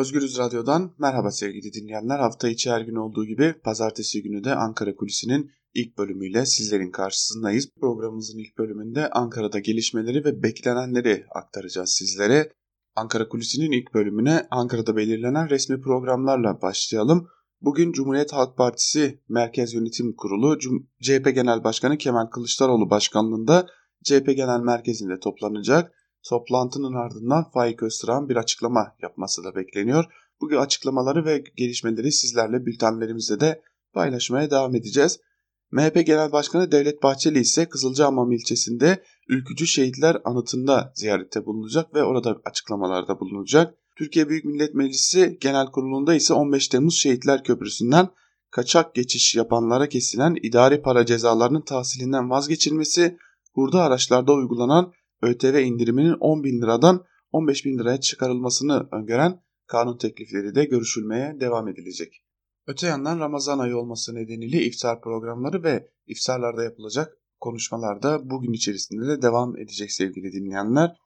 Özgürüz Radyo'dan merhaba sevgili dinleyenler. Hafta içi her gün olduğu gibi pazartesi günü de Ankara Kulisi'nin ilk bölümüyle sizlerin karşısındayız. Programımızın ilk bölümünde Ankara'da gelişmeleri ve beklenenleri aktaracağız sizlere. Ankara Kulisi'nin ilk bölümüne Ankara'da belirlenen resmi programlarla başlayalım. Bugün Cumhuriyet Halk Partisi Merkez Yönetim Kurulu CHP Genel Başkanı Kemal Kılıçdaroğlu başkanlığında CHP Genel Merkezi'nde toplanacak. Toplantının ardından Faik Öztürk'ün bir açıklama yapması da bekleniyor. Bugün açıklamaları ve gelişmeleri sizlerle bültenlerimizde de paylaşmaya devam edeceğiz. MHP Genel Başkanı Devlet Bahçeli ise Kızılcahamam ilçesinde Ülkücü Şehitler Anıtı'nda ziyarette bulunacak ve orada açıklamalarda bulunacak. Türkiye Büyük Millet Meclisi Genel Kurulu'nda ise 15 Temmuz Şehitler Köprüsü'nden kaçak geçiş yapanlara kesilen idari para cezalarının tahsilinden vazgeçilmesi, hurda araçlarda uygulanan ÖTV indiriminin 10 bin liradan 15 bin liraya çıkarılmasını öngören kanun teklifleri de görüşülmeye devam edilecek. Öte yandan Ramazan ayı olması nedeniyle iftar programları ve iftarlarda yapılacak konuşmalar da bugün içerisinde de devam edecek sevgili dinleyenler.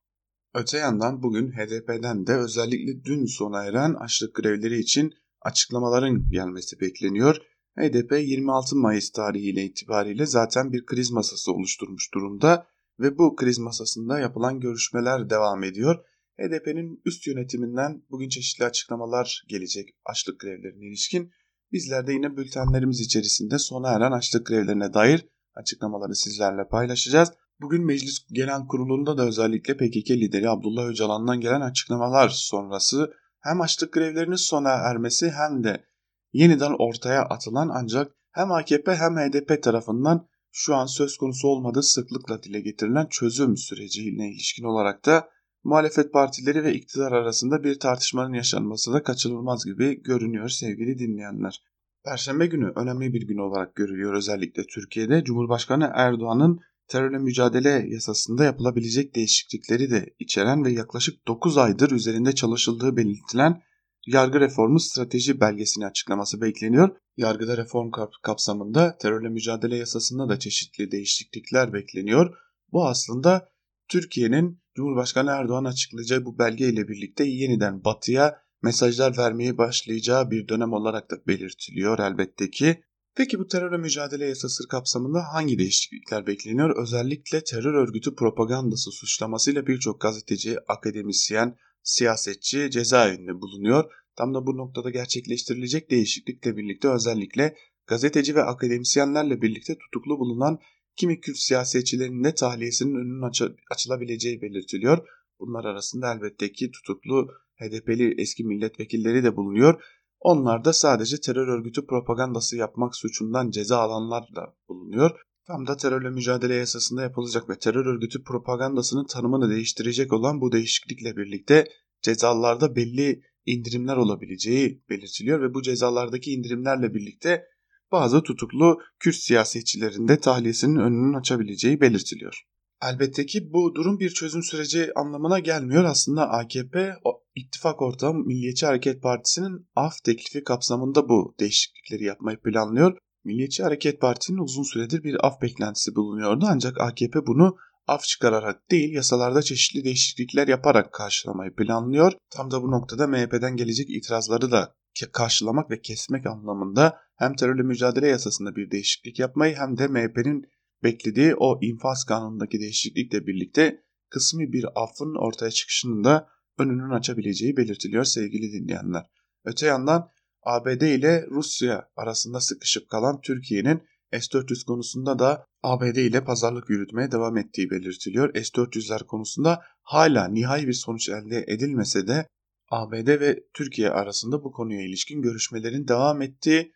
Öte yandan bugün HDP'den de özellikle dün sona eren açlık grevleri için açıklamaların gelmesi bekleniyor. HDP 26 Mayıs tarihiyle itibariyle zaten bir kriz masası oluşturmuş durumda ve bu kriz masasında yapılan görüşmeler devam ediyor. HDP'nin üst yönetiminden bugün çeşitli açıklamalar gelecek açlık grevlerine ilişkin. Bizler de yine bültenlerimiz içerisinde sona eren açlık grevlerine dair açıklamaları sizlerle paylaşacağız. Bugün Meclis Genel Kurulu'nda da özellikle PKK lideri Abdullah Öcalan'dan gelen açıklamalar sonrası hem açlık grevlerinin sona ermesi hem de yeniden ortaya atılan ancak hem AKP hem HDP tarafından şu an söz konusu olmadığı sıklıkla dile getirilen çözüm süreciyle ilişkin olarak da muhalefet partileri ve iktidar arasında bir tartışmanın yaşanması da kaçınılmaz gibi görünüyor sevgili dinleyenler. Perşembe günü önemli bir gün olarak görülüyor özellikle Türkiye'de. Cumhurbaşkanı Erdoğan'ın terörle mücadele yasasında yapılabilecek değişiklikleri de içeren ve yaklaşık 9 aydır üzerinde çalışıldığı belirtilen yargı reformu strateji belgesini açıklaması bekleniyor. Yargıda reform kapsamında terörle mücadele yasasında da çeşitli değişiklikler bekleniyor. Bu aslında Türkiye'nin Cumhurbaşkanı Erdoğan açıklayacağı bu belge ile birlikte yeniden batıya mesajlar vermeye başlayacağı bir dönem olarak da belirtiliyor elbette ki. Peki bu terörle mücadele yasası kapsamında hangi değişiklikler bekleniyor? Özellikle terör örgütü propagandası suçlamasıyla birçok gazeteci, akademisyen, siyasetçi cezaevinde bulunuyor. Tam da bu noktada gerçekleştirilecek değişiklikle birlikte özellikle gazeteci ve akademisyenlerle birlikte tutuklu bulunan kimi Kürt siyasetçilerinin de tahliyesinin önünün aç- açılabileceği belirtiliyor. Bunlar arasında elbette ki tutuklu HDP'li eski milletvekilleri de bulunuyor. Onlar da sadece terör örgütü propagandası yapmak suçundan ceza alanlar da bulunuyor. Tam da terörle mücadele yasasında yapılacak ve terör örgütü propagandasının tanımını değiştirecek olan bu değişiklikle birlikte cezalarda belli indirimler olabileceği belirtiliyor ve bu cezalardaki indirimlerle birlikte bazı tutuklu Kürt siyasetçilerin de tahliyesinin önünün açabileceği belirtiliyor. Elbette ki bu durum bir çözüm süreci anlamına gelmiyor. Aslında AKP ittifak ortağı Milliyetçi Hareket Partisi'nin af teklifi kapsamında bu değişiklikleri yapmayı planlıyor. Milliyetçi Hareket Partisi'nin uzun süredir bir af beklentisi bulunuyordu ancak AKP bunu af çıkararak değil yasalarda çeşitli değişiklikler yaparak karşılamayı planlıyor. Tam da bu noktada MHP'den gelecek itirazları da karşılamak ve kesmek anlamında hem terörle mücadele yasasında bir değişiklik yapmayı hem de MHP'nin beklediği o infaz kanunundaki değişiklikle birlikte kısmi bir affın ortaya çıkışının da önünün açabileceği belirtiliyor sevgili dinleyenler. Öte yandan ABD ile Rusya arasında sıkışıp kalan Türkiye'nin S-400 konusunda da ABD ile pazarlık yürütmeye devam ettiği belirtiliyor. S-400'ler konusunda hala nihai bir sonuç elde edilmese de ABD ve Türkiye arasında bu konuya ilişkin görüşmelerin devam ettiği,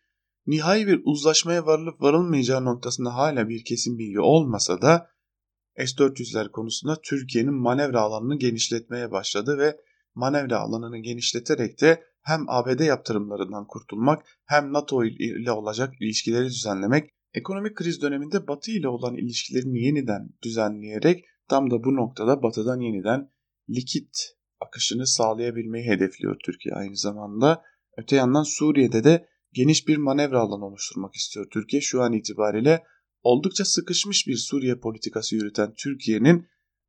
nihai bir uzlaşmaya varılıp varılmayacağı noktasında hala bir kesin bilgi olmasa da S-400'ler konusunda Türkiye'nin manevra alanını genişletmeye başladı ve manevra alanını genişleterek de hem ABD yaptırımlarından kurtulmak hem NATO ile olacak ilişkileri düzenlemek, ekonomik kriz döneminde Batı ile olan ilişkilerini yeniden düzenleyerek tam da bu noktada Batı'dan yeniden likit akışını sağlayabilmeyi hedefliyor Türkiye aynı zamanda. Öte yandan Suriye'de de geniş bir manevra alanı oluşturmak istiyor Türkiye. Şu an itibariyle oldukça sıkışmış bir Suriye politikası yürüten Türkiye'nin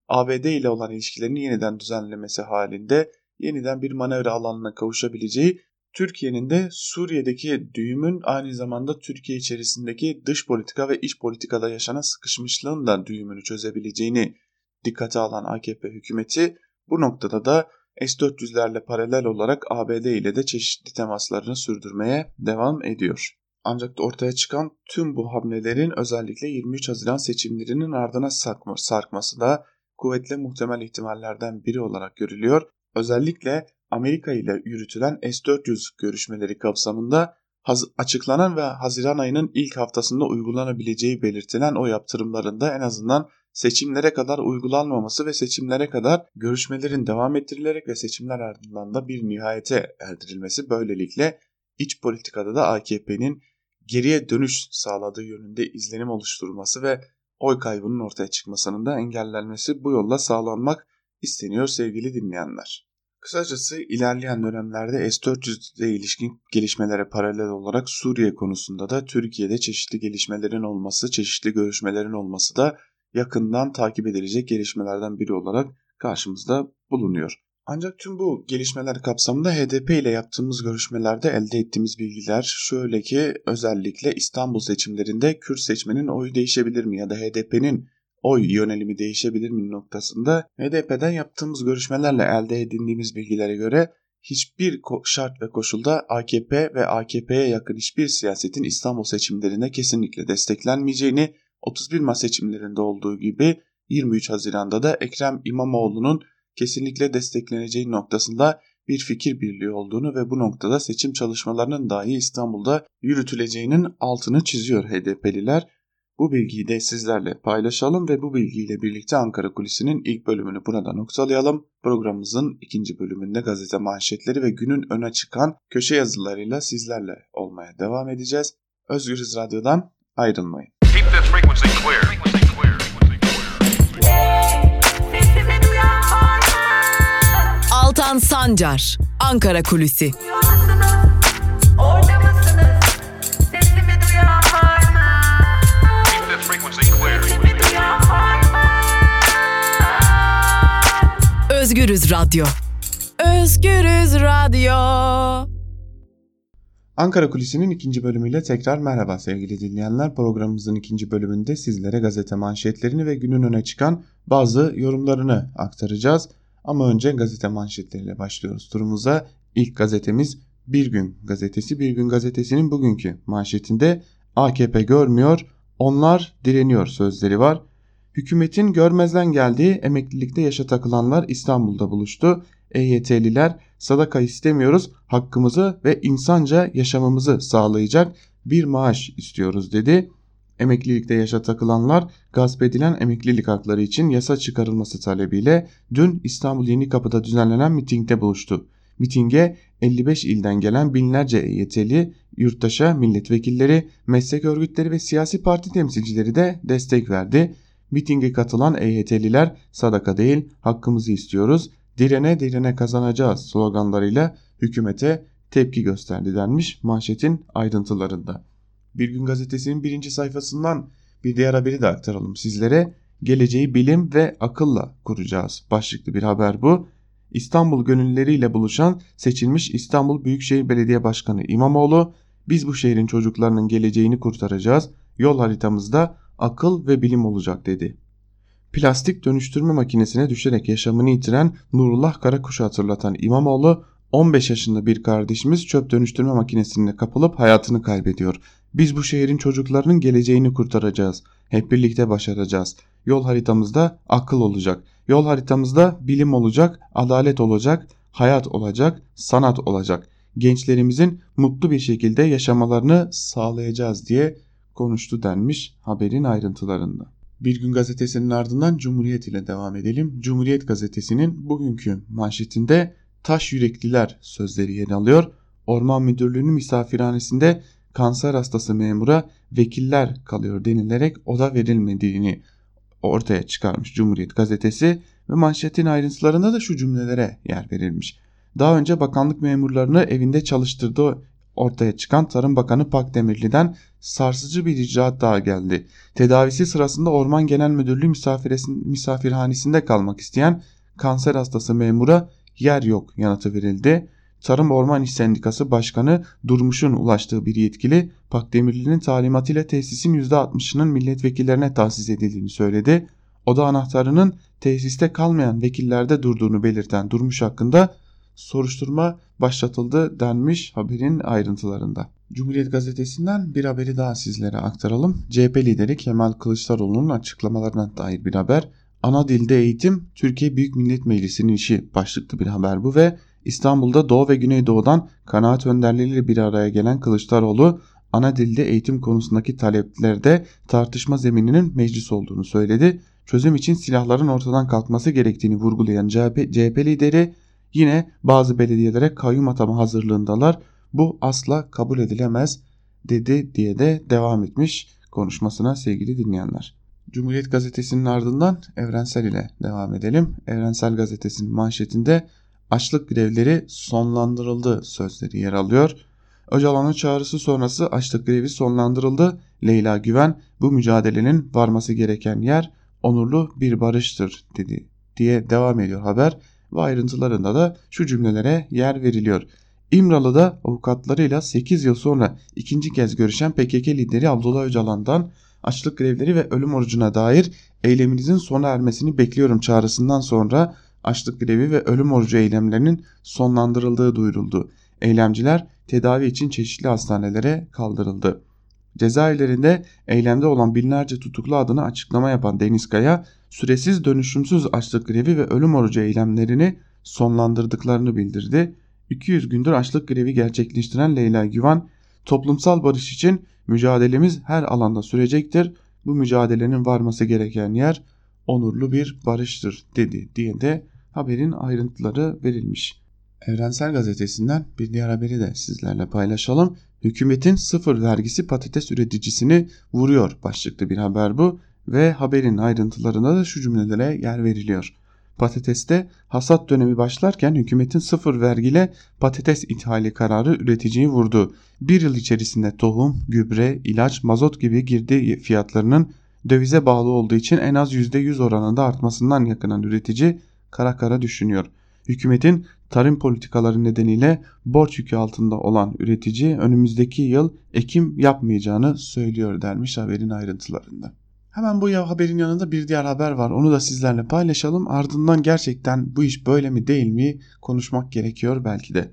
ABD ile olan ilişkilerini yeniden düzenlemesi halinde yeniden bir manevra alanına kavuşabileceği, Türkiye'nin de Suriye'deki düğümün aynı zamanda Türkiye içerisindeki dış politika ve iç politikada yaşanan sıkışmışlığın da düğümünü çözebileceğini dikkate alan AKP hükümeti bu noktada da S-400'lerle paralel olarak ABD ile de çeşitli temaslarını sürdürmeye devam ediyor. Ancak ortaya çıkan tüm bu hamlelerin özellikle 23 Haziran seçimlerinin ardına sarkma, sarkması da kuvvetle muhtemel ihtimallerden biri olarak görülüyor. Özellikle Amerika ile yürütülen S-400 görüşmeleri kapsamında açıklanan ve Haziran ayının ilk haftasında uygulanabileceği belirtilen o yaptırımların da en azından seçimlere kadar uygulanmaması ve seçimlere kadar görüşmelerin devam ettirilerek ve seçimler ardından da bir nihayete erdirilmesi böylelikle iç politikada da AKP'nin geriye dönüş sağladığı yönünde izlenim oluşturulması ve oy kaybının ortaya çıkmasının da engellenmesi bu yolla sağlanmak isteniyor sevgili dinleyenler. Kısacası ilerleyen dönemlerde S-400 ile ilişkin gelişmelere paralel olarak Suriye konusunda da Türkiye'de çeşitli gelişmelerin olması, çeşitli görüşmelerin olması da yakından takip edilecek gelişmelerden biri olarak karşımızda bulunuyor. Ancak tüm bu gelişmeler kapsamında HDP ile yaptığımız görüşmelerde elde ettiğimiz bilgiler şöyle ki özellikle İstanbul seçimlerinde Kürt seçmenin oyu değişebilir mi ya da HDP'nin oy yönelimi değişebilir mi noktasında HDP'den yaptığımız görüşmelerle elde edindiğimiz bilgilere göre hiçbir şart ve koşulda AKP ve AKP'ye yakın hiçbir siyasetin İstanbul seçimlerine kesinlikle desteklenmeyeceğini 31 Mart seçimlerinde olduğu gibi 23 Haziran'da da Ekrem İmamoğlu'nun kesinlikle destekleneceği noktasında bir fikir birliği olduğunu ve bu noktada seçim çalışmalarının dahi İstanbul'da yürütüleceğinin altını çiziyor HDP'liler. Bu bilgiyi de sizlerle paylaşalım ve bu bilgiyle birlikte Ankara Kulisi'nin ilk bölümünü burada noktalayalım. Programımızın ikinci bölümünde gazete manşetleri ve günün öne çıkan köşe yazılarıyla sizlerle olmaya devam edeceğiz. Özgürüz Radyo'dan ayrılmayın. Altan Sancar, Ankara Kulüsi. Özgürüz Radyo. Özgürüz Radyo. Ankara Kulisi'nin ikinci bölümüyle tekrar merhaba sevgili dinleyenler. Programımızın ikinci bölümünde sizlere gazete manşetlerini ve günün öne çıkan bazı yorumlarını aktaracağız. Ama önce gazete manşetleriyle başlıyoruz turumuza. İlk gazetemiz Bir Gün gazetesi. Bir Gün gazetesinin bugünkü manşetinde AKP görmüyor, onlar direniyor sözleri var. Hükümetin görmezden geldiği emeklilikte yaşa takılanlar İstanbul'da buluştu. EYT'liler sadaka istemiyoruz, hakkımızı ve insanca yaşamamızı sağlayacak bir maaş istiyoruz dedi. Emeklilikte yaşa takılanlar gasp edilen emeklilik hakları için yasa çıkarılması talebiyle dün İstanbul Yeni Kapı'da düzenlenen mitingde buluştu. Mitinge 55 ilden gelen binlerce EYT'li, yurttaşa, milletvekilleri, meslek örgütleri ve siyasi parti temsilcileri de destek verdi. Mitinge katılan EYT'liler sadaka değil hakkımızı istiyoruz, direne direne kazanacağız sloganlarıyla hükümete tepki gösterdi denmiş manşetin ayrıntılarında. Bir Gün Gazetesi'nin birinci sayfasından bir diğer haberi de aktaralım sizlere. Geleceği bilim ve akılla kuracağız. Başlıklı bir haber bu. İstanbul gönülleriyle buluşan seçilmiş İstanbul Büyükşehir Belediye Başkanı İmamoğlu, biz bu şehrin çocuklarının geleceğini kurtaracağız. Yol haritamızda akıl ve bilim olacak dedi. Plastik dönüştürme makinesine düşerek yaşamını yitiren Nurullah Karakuş'u hatırlatan İmamoğlu 15 yaşında bir kardeşimiz çöp dönüştürme makinesine kapılıp hayatını kaybediyor. Biz bu şehrin çocuklarının geleceğini kurtaracağız. Hep birlikte başaracağız. Yol haritamızda akıl olacak. Yol haritamızda bilim olacak, adalet olacak, hayat olacak, sanat olacak. Gençlerimizin mutlu bir şekilde yaşamalarını sağlayacağız diye konuştu denmiş haberin ayrıntılarında. Bir gün gazetesinin ardından Cumhuriyet ile devam edelim. Cumhuriyet gazetesinin bugünkü manşetinde taş yürekliler sözleri yer alıyor. Orman Müdürlüğü'nün misafirhanesinde kanser hastası memura vekiller kalıyor denilerek oda verilmediğini ortaya çıkarmış Cumhuriyet gazetesi ve manşetin ayrıntılarında da şu cümlelere yer verilmiş. Daha önce bakanlık memurlarını evinde çalıştırdığı ortaya çıkan Tarım Bakanı Pakdemirli'den sarsıcı bir icraat daha geldi. Tedavisi sırasında Orman Genel Müdürlüğü misafirhanesinde kalmak isteyen kanser hastası memura yer yok yanıtı verildi. Tarım Orman İş Sendikası Başkanı Durmuş'un ulaştığı bir yetkili Pakdemirli'nin talimatıyla tesisin %60'ının milletvekillerine tahsis edildiğini söyledi. Oda anahtarının tesiste kalmayan vekillerde durduğunu belirten Durmuş hakkında soruşturma başlatıldı denmiş haberin ayrıntılarında. Cumhuriyet Gazetesi'nden bir haberi daha sizlere aktaralım. CHP lideri Kemal Kılıçdaroğlu'nun açıklamalarına dair bir haber. Ana dilde eğitim Türkiye Büyük Millet Meclisi'nin işi başlıklı bir haber bu ve İstanbul'da Doğu ve Güneydoğu'dan kanaat önderleriyle bir araya gelen Kılıçdaroğlu ana dilde eğitim konusundaki taleplerde tartışma zemininin meclis olduğunu söyledi. Çözüm için silahların ortadan kalkması gerektiğini vurgulayan CHP, CHP lideri yine bazı belediyelere kayyum atama hazırlığındalar. Bu asla kabul edilemez dedi diye de devam etmiş konuşmasına sevgili dinleyenler. Cumhuriyet Gazetesi'nin ardından Evrensel ile devam edelim. Evrensel Gazetesi'nin manşetinde açlık grevleri sonlandırıldı sözleri yer alıyor. Öcalan'ın çağrısı sonrası açlık grevi sonlandırıldı. Leyla Güven bu mücadelenin varması gereken yer onurlu bir barıştır dedi diye devam ediyor haber ve ayrıntılarında da şu cümlelere yer veriliyor. İmralı'da avukatlarıyla 8 yıl sonra ikinci kez görüşen PKK lideri Abdullah Öcalan'dan açlık grevleri ve ölüm orucuna dair eyleminizin sona ermesini bekliyorum çağrısından sonra açlık grevi ve ölüm orucu eylemlerinin sonlandırıldığı duyuruldu. Eylemciler tedavi için çeşitli hastanelere kaldırıldı. Cezaevlerinde eylemde olan binlerce tutuklu adına açıklama yapan Deniz Kaya, süresiz dönüşümsüz açlık grevi ve ölüm orucu eylemlerini sonlandırdıklarını bildirdi. 200 gündür açlık grevi gerçekleştiren Leyla Güven, toplumsal barış için mücadelemiz her alanda sürecektir. Bu mücadelenin varması gereken yer onurlu bir barıştır dedi diye de haberin ayrıntıları verilmiş. Evrensel Gazetesi'nden bir diğer haberi de sizlerle paylaşalım. Hükümetin sıfır vergisi patates üreticisini vuruyor başlıklı bir haber bu ve haberin ayrıntılarında da şu cümlelere yer veriliyor. Patateste hasat dönemi başlarken hükümetin sıfır vergiyle patates ithali kararı üreticiyi vurdu. Bir yıl içerisinde tohum, gübre, ilaç, mazot gibi girdi fiyatlarının dövize bağlı olduğu için en az %100 oranında artmasından yakınan üretici kara kara düşünüyor. Hükümetin tarım politikaları nedeniyle borç yükü altında olan üretici önümüzdeki yıl ekim yapmayacağını söylüyor dermiş haberin ayrıntılarında. Hemen bu haberin yanında bir diğer haber var. Onu da sizlerle paylaşalım. Ardından gerçekten bu iş böyle mi değil mi konuşmak gerekiyor belki de.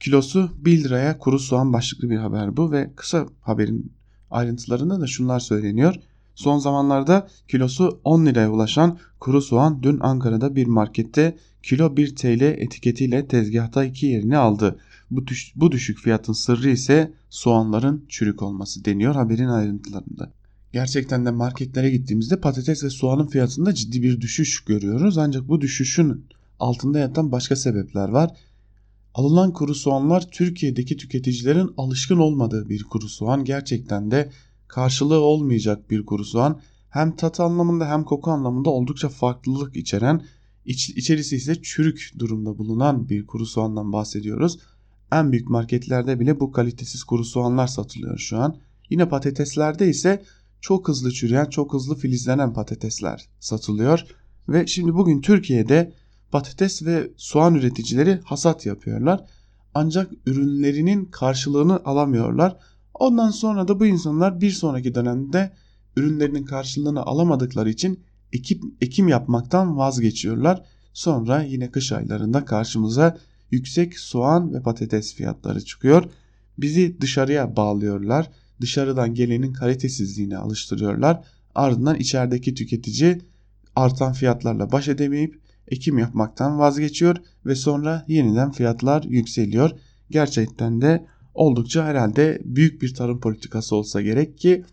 Kilosu 1 liraya kuru soğan başlıklı bir haber bu ve kısa haberin ayrıntılarında da şunlar söyleniyor. Son zamanlarda kilosu 10 liraya ulaşan kuru soğan dün Ankara'da bir markette kilo 1 TL etiketiyle tezgahta iki yerini aldı. Bu, düş bu düşük fiyatın sırrı ise soğanların çürük olması deniyor haberin ayrıntılarında. Gerçekten de marketlere gittiğimizde patates ve soğanın fiyatında ciddi bir düşüş görüyoruz. Ancak bu düşüşün altında yatan başka sebepler var. Alınan kuru soğanlar Türkiye'deki tüketicilerin alışkın olmadığı bir kuru soğan. Gerçekten de karşılığı olmayacak bir kuru soğan. Hem tat anlamında hem koku anlamında oldukça farklılık içeren, iç, içerisi ise çürük durumda bulunan bir kuru soğandan bahsediyoruz. En büyük marketlerde bile bu kalitesiz kuru soğanlar satılıyor şu an. Yine patateslerde ise çok hızlı çürüyen, çok hızlı filizlenen patatesler satılıyor. Ve şimdi bugün Türkiye'de patates ve soğan üreticileri hasat yapıyorlar. Ancak ürünlerinin karşılığını alamıyorlar. Ondan sonra da bu insanlar bir sonraki dönemde ürünlerinin karşılığını alamadıkları için ekim, ekim yapmaktan vazgeçiyorlar. Sonra yine kış aylarında karşımıza yüksek soğan ve patates fiyatları çıkıyor. Bizi dışarıya bağlıyorlar dışarıdan gelenin kalitesizliğine alıştırıyorlar. Ardından içerideki tüketici artan fiyatlarla baş edemeyip ekim yapmaktan vazgeçiyor ve sonra yeniden fiyatlar yükseliyor. Gerçekten de oldukça herhalde büyük bir tarım politikası olsa gerek ki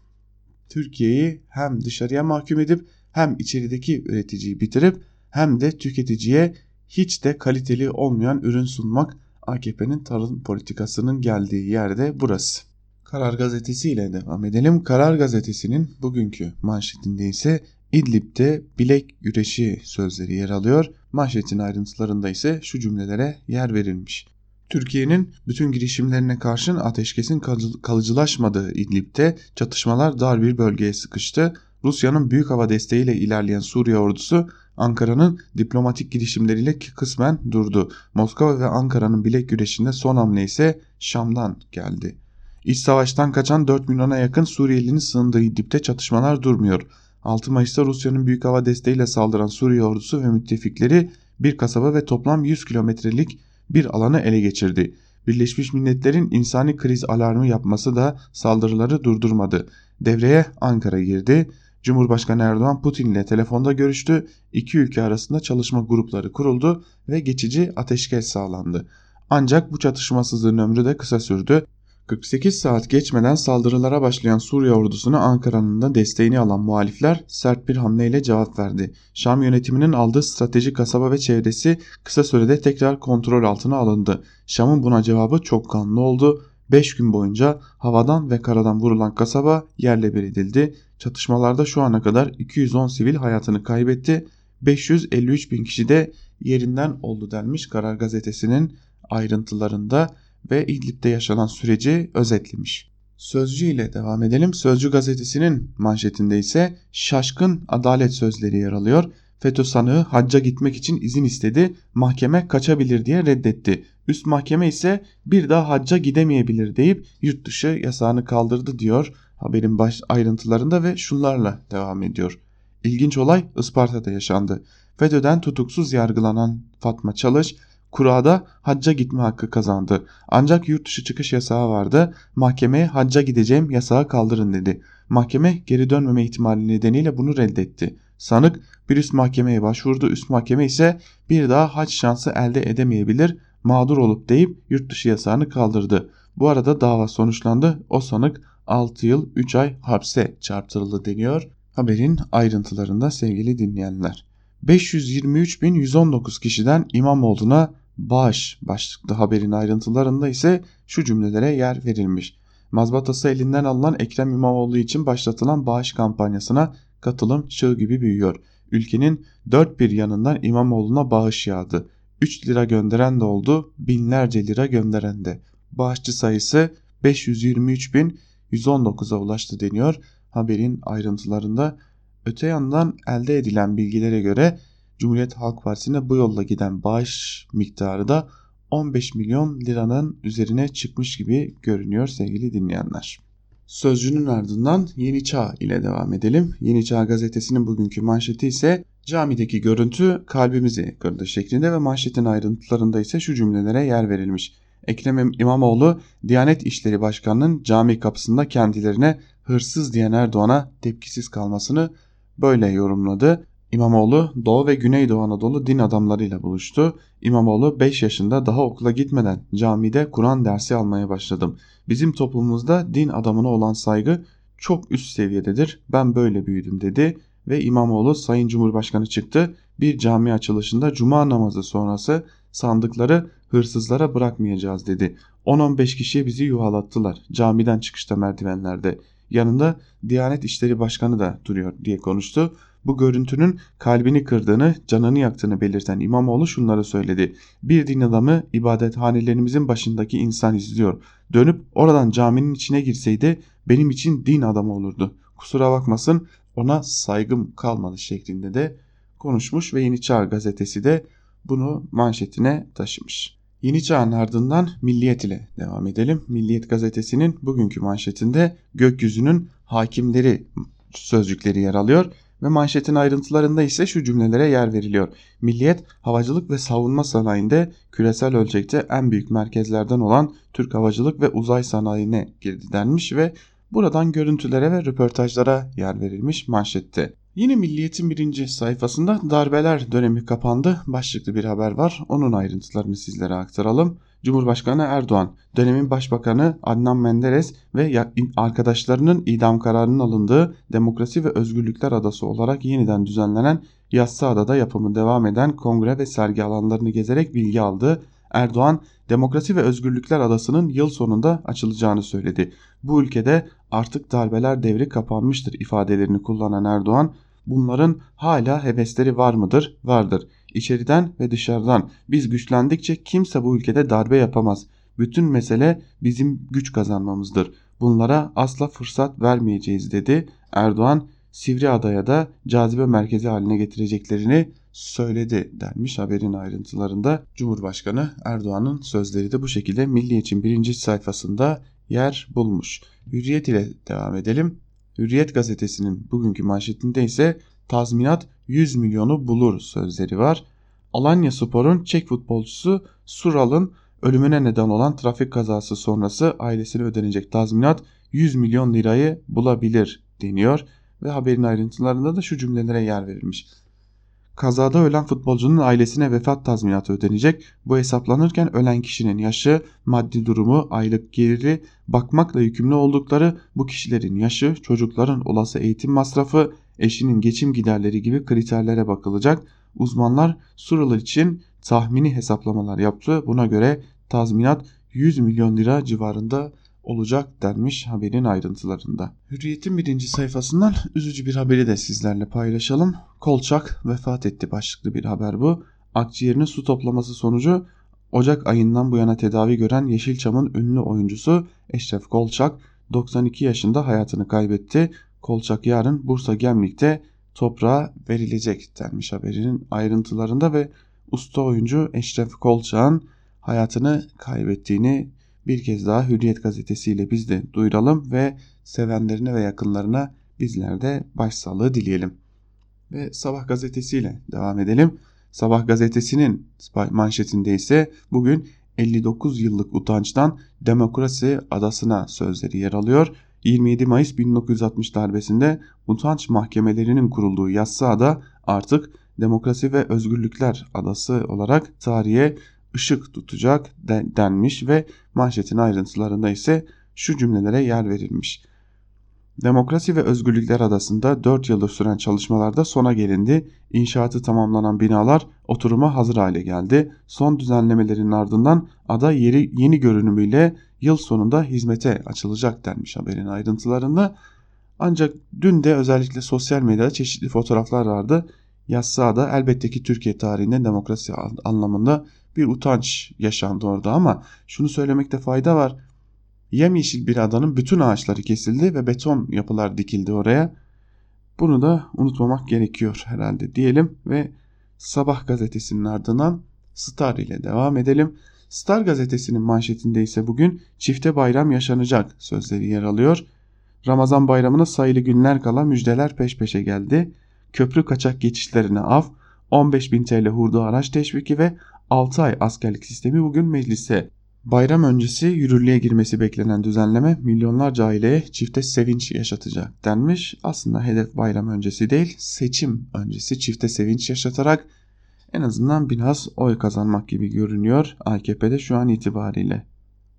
Türkiye'yi hem dışarıya mahkum edip hem içerideki üreticiyi bitirip hem de tüketiciye hiç de kaliteli olmayan ürün sunmak AKP'nin tarım politikasının geldiği yerde burası. Karar Gazetesi ile devam edelim. Karar Gazetesi'nin bugünkü manşetinde ise İdlib'de bilek güreşi sözleri yer alıyor. Manşetin ayrıntılarında ise şu cümlelere yer verilmiş. Türkiye'nin bütün girişimlerine karşın ateşkesin kalıcılaşmadığı İdlib'de çatışmalar dar bir bölgeye sıkıştı. Rusya'nın büyük hava desteğiyle ilerleyen Suriye ordusu Ankara'nın diplomatik girişimleriyle kısmen durdu. Moskova ve Ankara'nın bilek güreşinde son hamle ise Şam'dan geldi. İç savaştan kaçan 4 milyona yakın Suriyelinin sığındığı İdlib'de çatışmalar durmuyor. 6 Mayıs'ta Rusya'nın büyük hava desteğiyle saldıran Suriye ordusu ve müttefikleri bir kasaba ve toplam 100 kilometrelik bir alanı ele geçirdi. Birleşmiş Milletler'in insani kriz alarmı yapması da saldırıları durdurmadı. Devreye Ankara girdi. Cumhurbaşkanı Erdoğan Putin ile telefonda görüştü. İki ülke arasında çalışma grupları kuruldu ve geçici ateşkes sağlandı. Ancak bu çatışmasızlığın ömrü de kısa sürdü. 48 saat geçmeden saldırılara başlayan Suriye ordusuna Ankara'nın da desteğini alan muhalifler sert bir hamleyle cevap verdi. Şam yönetiminin aldığı stratejik kasaba ve çevresi kısa sürede tekrar kontrol altına alındı. Şam'ın buna cevabı çok kanlı oldu. 5 gün boyunca havadan ve karadan vurulan kasaba yerle bir edildi. Çatışmalarda şu ana kadar 210 sivil hayatını kaybetti. 553 bin kişi de yerinden oldu denmiş Karar Gazetesi'nin ayrıntılarında ve İdlib'de yaşanan süreci özetlemiş. Sözcü ile devam edelim. Sözcü gazetesinin manşetinde ise şaşkın adalet sözleri yer alıyor. FETÖ sanığı hacca gitmek için izin istedi. Mahkeme kaçabilir diye reddetti. Üst mahkeme ise bir daha hacca gidemeyebilir deyip yurt dışı yasağını kaldırdı diyor haberin baş ayrıntılarında ve şunlarla devam ediyor. İlginç olay Isparta'da yaşandı. FETÖ'den tutuksuz yargılanan Fatma Çalış kurada hacca gitme hakkı kazandı. Ancak yurt dışı çıkış yasağı vardı. Mahkemeye hacca gideceğim yasağı kaldırın dedi. Mahkeme geri dönmeme ihtimali nedeniyle bunu reddetti. Sanık bir üst mahkemeye başvurdu. Üst mahkeme ise bir daha hac şansı elde edemeyebilir mağdur olup deyip yurt dışı yasağını kaldırdı. Bu arada dava sonuçlandı. O sanık 6 yıl 3 ay hapse çarptırıldı deniyor. Haberin ayrıntılarında sevgili dinleyenler. 523.119 kişiden İmamoğlu'na bağış başlıklı haberin ayrıntılarında ise şu cümlelere yer verilmiş. Mazbatası elinden alınan Ekrem İmamoğlu için başlatılan bağış kampanyasına katılım çığ gibi büyüyor. Ülkenin dört bir yanından İmamoğlu'na bağış yağdı. 3 lira gönderen de oldu, binlerce lira gönderen de. Bağışçı sayısı 523.119'a ulaştı deniyor haberin ayrıntılarında. Öte yandan elde edilen bilgilere göre Cumhuriyet Halk Partisi'ne bu yolla giden bağış miktarı da 15 milyon liranın üzerine çıkmış gibi görünüyor sevgili dinleyenler. Sözcünün ardından Yeni Çağ ile devam edelim. Yeni Çağ gazetesinin bugünkü manşeti ise camideki görüntü kalbimizi kırdı şeklinde ve manşetin ayrıntılarında ise şu cümlelere yer verilmiş. Ekrem İmamoğlu Diyanet İşleri Başkanı'nın cami kapısında kendilerine hırsız diyen Erdoğan'a tepkisiz kalmasını böyle yorumladı. İmamoğlu Doğu ve Güneydoğu Anadolu din adamlarıyla buluştu. İmamoğlu 5 yaşında daha okula gitmeden camide Kur'an dersi almaya başladım. Bizim toplumumuzda din adamına olan saygı çok üst seviyededir. Ben böyle büyüdüm dedi ve İmamoğlu Sayın Cumhurbaşkanı çıktı. Bir cami açılışında cuma namazı sonrası sandıkları hırsızlara bırakmayacağız dedi. 10-15 kişiye bizi yuhalattılar camiden çıkışta merdivenlerde. Yanında Diyanet İşleri Başkanı da duruyor diye konuştu. Bu görüntünün kalbini kırdığını, canını yaktığını belirten İmamoğlu şunları söyledi. Bir din adamı ibadethanelerimizin başındaki insan izliyor. Dönüp oradan caminin içine girseydi benim için din adamı olurdu. Kusura bakmasın ona saygım kalmadı şeklinde de konuşmuş ve Yeni Çağ gazetesi de bunu manşetine taşımış. Yeni Çağ'ın ardından Milliyet ile devam edelim. Milliyet gazetesinin bugünkü manşetinde gökyüzünün hakimleri sözcükleri yer alıyor ve manşetin ayrıntılarında ise şu cümlelere yer veriliyor. Milliyet havacılık ve savunma sanayinde küresel ölçekte en büyük merkezlerden olan Türk havacılık ve uzay sanayine girdi denmiş ve buradan görüntülere ve röportajlara yer verilmiş manşette. Yine Milliyet'in birinci sayfasında darbeler dönemi kapandı başlıklı bir haber var. Onun ayrıntılarını sizlere aktaralım. Cumhurbaşkanı Erdoğan, dönemin başbakanı Adnan Menderes ve arkadaşlarının idam kararının alındığı Demokrasi ve Özgürlükler Adası olarak yeniden düzenlenen Yassıada'da yapımı devam eden kongre ve sergi alanlarını gezerek bilgi aldı. Erdoğan, Demokrasi ve Özgürlükler Adası'nın yıl sonunda açılacağını söyledi. Bu ülkede artık darbeler devri kapanmıştır ifadelerini kullanan Erdoğan, bunların hala hevesleri var mıdır? Vardır. İçeriden ve dışarıdan biz güçlendikçe kimse bu ülkede darbe yapamaz. Bütün mesele bizim güç kazanmamızdır. Bunlara asla fırsat vermeyeceğiz dedi. Erdoğan Sivriada'ya da cazibe merkezi haline getireceklerini söyledi denmiş haberin ayrıntılarında. Cumhurbaşkanı Erdoğan'ın sözleri de bu şekilde Milliyet'in birinci sayfasında yer bulmuş. Hürriyet ile devam edelim. Hürriyet gazetesinin bugünkü manşetinde ise tazminat 100 milyonu bulur sözleri var. Alanya Spor'un Çek futbolcusu Sural'ın ölümüne neden olan trafik kazası sonrası ailesine ödenecek tazminat 100 milyon lirayı bulabilir deniyor ve haberin ayrıntılarında da şu cümlelere yer verilmiş. Kazada ölen futbolcunun ailesine vefat tazminatı ödenecek. Bu hesaplanırken ölen kişinin yaşı, maddi durumu, aylık geliri, bakmakla yükümlü oldukları bu kişilerin yaşı, çocukların olası eğitim masrafı, eşinin geçim giderleri gibi kriterlere bakılacak. Uzmanlar Surul için tahmini hesaplamalar yaptı. Buna göre tazminat 100 milyon lira civarında olacak denmiş haberin ayrıntılarında. Hürriyet'in birinci sayfasından üzücü bir haberi de sizlerle paylaşalım. Kolçak vefat etti başlıklı bir haber bu. Akciğerinin su toplaması sonucu Ocak ayından bu yana tedavi gören Yeşilçam'ın ünlü oyuncusu Eşref Kolçak 92 yaşında hayatını kaybetti. Kolçak yarın Bursa Gemlik'te toprağa verilecek denmiş haberinin ayrıntılarında ve usta oyuncu Eşref Kolçak'ın hayatını kaybettiğini bir kez daha Hürriyet gazetesiyle biz de duyuralım ve sevenlerine ve yakınlarına bizler de başsağlığı dileyelim. Ve Sabah gazetesiyle devam edelim. Sabah gazetesinin manşetinde ise bugün 59 yıllık utançtan demokrasi adasına sözleri yer alıyor. 27 Mayıs 1960 darbesinde utanç mahkemelerinin kurulduğu Yassıada artık demokrasi ve özgürlükler adası olarak tarihe ışık tutacak denmiş ve manşetin ayrıntılarında ise şu cümlelere yer verilmiş. Demokrasi ve Özgürlükler Adası'nda 4 yıldır süren çalışmalarda sona gelindi. İnşaatı tamamlanan binalar oturuma hazır hale geldi. Son düzenlemelerin ardından ada yeri yeni görünümüyle yıl sonunda hizmete açılacak denmiş haberin ayrıntılarında. Ancak dün de özellikle sosyal medyada çeşitli fotoğraflar vardı. Yassıada elbette ki Türkiye tarihinde demokrasi anlamında bir utanç yaşandı orada ama şunu söylemekte fayda var. Yemyeşil bir adanın bütün ağaçları kesildi ve beton yapılar dikildi oraya. Bunu da unutmamak gerekiyor herhalde diyelim ve Sabah gazetesinin ardından Star ile devam edelim. Star gazetesinin manşetinde ise bugün çifte bayram yaşanacak sözleri yer alıyor. Ramazan bayramına sayılı günler kala müjdeler peş peşe geldi. Köprü kaçak geçişlerine av, 15.000 TL hurda araç teşviki ve 6 ay askerlik sistemi bugün meclise. Bayram öncesi yürürlüğe girmesi beklenen düzenleme milyonlarca aileye çifte sevinç yaşatacak denmiş. Aslında hedef bayram öncesi değil seçim öncesi çifte sevinç yaşatarak en azından biraz oy kazanmak gibi görünüyor AKP'de şu an itibariyle.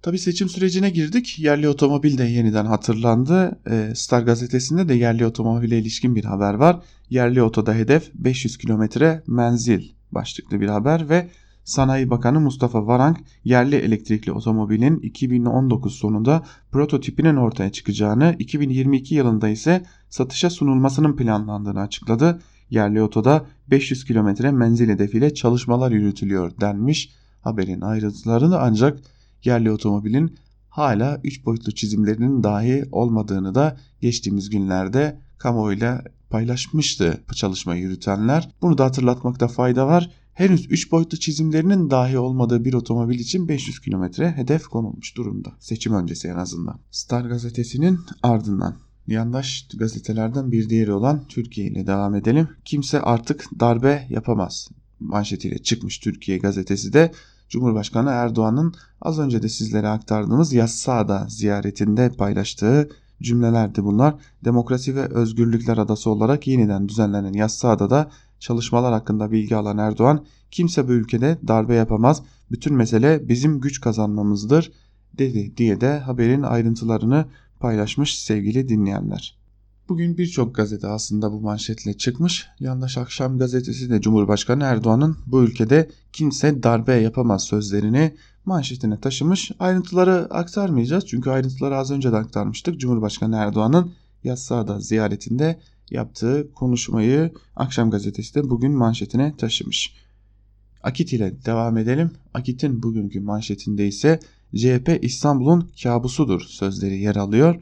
Tabi seçim sürecine girdik. Yerli otomobil de yeniden hatırlandı. Ee, Star gazetesinde de yerli otomobile ilişkin bir haber var. Yerli otoda hedef 500 kilometre menzil başlıklı bir haber ve Sanayi Bakanı Mustafa Varank yerli elektrikli otomobilin 2019 sonunda prototipinin ortaya çıkacağını, 2022 yılında ise satışa sunulmasının planlandığını açıkladı. Yerli otoda 500 kilometre menzil hedefiyle çalışmalar yürütülüyor denmiş. Haberin ayrıntılarını ancak yerli otomobilin hala 3 boyutlu çizimlerinin dahi olmadığını da geçtiğimiz günlerde kamuoyuyla paylaşmıştı çalışma yürütenler. Bunu da hatırlatmakta fayda var henüz 3 boyutlu çizimlerinin dahi olmadığı bir otomobil için 500 kilometre hedef konulmuş durumda. Seçim öncesi en azından. Star gazetesinin ardından yandaş gazetelerden bir diğeri olan Türkiye ile devam edelim. Kimse artık darbe yapamaz manşetiyle çıkmış Türkiye gazetesi de Cumhurbaşkanı Erdoğan'ın az önce de sizlere aktardığımız Yassıada ziyaretinde paylaştığı cümlelerdi bunlar. Demokrasi ve Özgürlükler Adası olarak yeniden düzenlenen Yassıada'da çalışmalar hakkında bilgi alan Erdoğan, kimse bu ülkede darbe yapamaz, bütün mesele bizim güç kazanmamızdır dedi diye de haberin ayrıntılarını paylaşmış sevgili dinleyenler. Bugün birçok gazete aslında bu manşetle çıkmış. Yandaş Akşam gazetesi de Cumhurbaşkanı Erdoğan'ın bu ülkede kimse darbe yapamaz sözlerini manşetine taşımış. Ayrıntıları aktarmayacağız çünkü ayrıntıları az önce de aktarmıştık. Cumhurbaşkanı Erdoğan'ın Yassıada ziyaretinde yaptığı konuşmayı Akşam Gazetesi de bugün manşetine taşımış. Akit ile devam edelim. Akit'in bugünkü manşetinde ise CHP İstanbul'un kabusudur sözleri yer alıyor.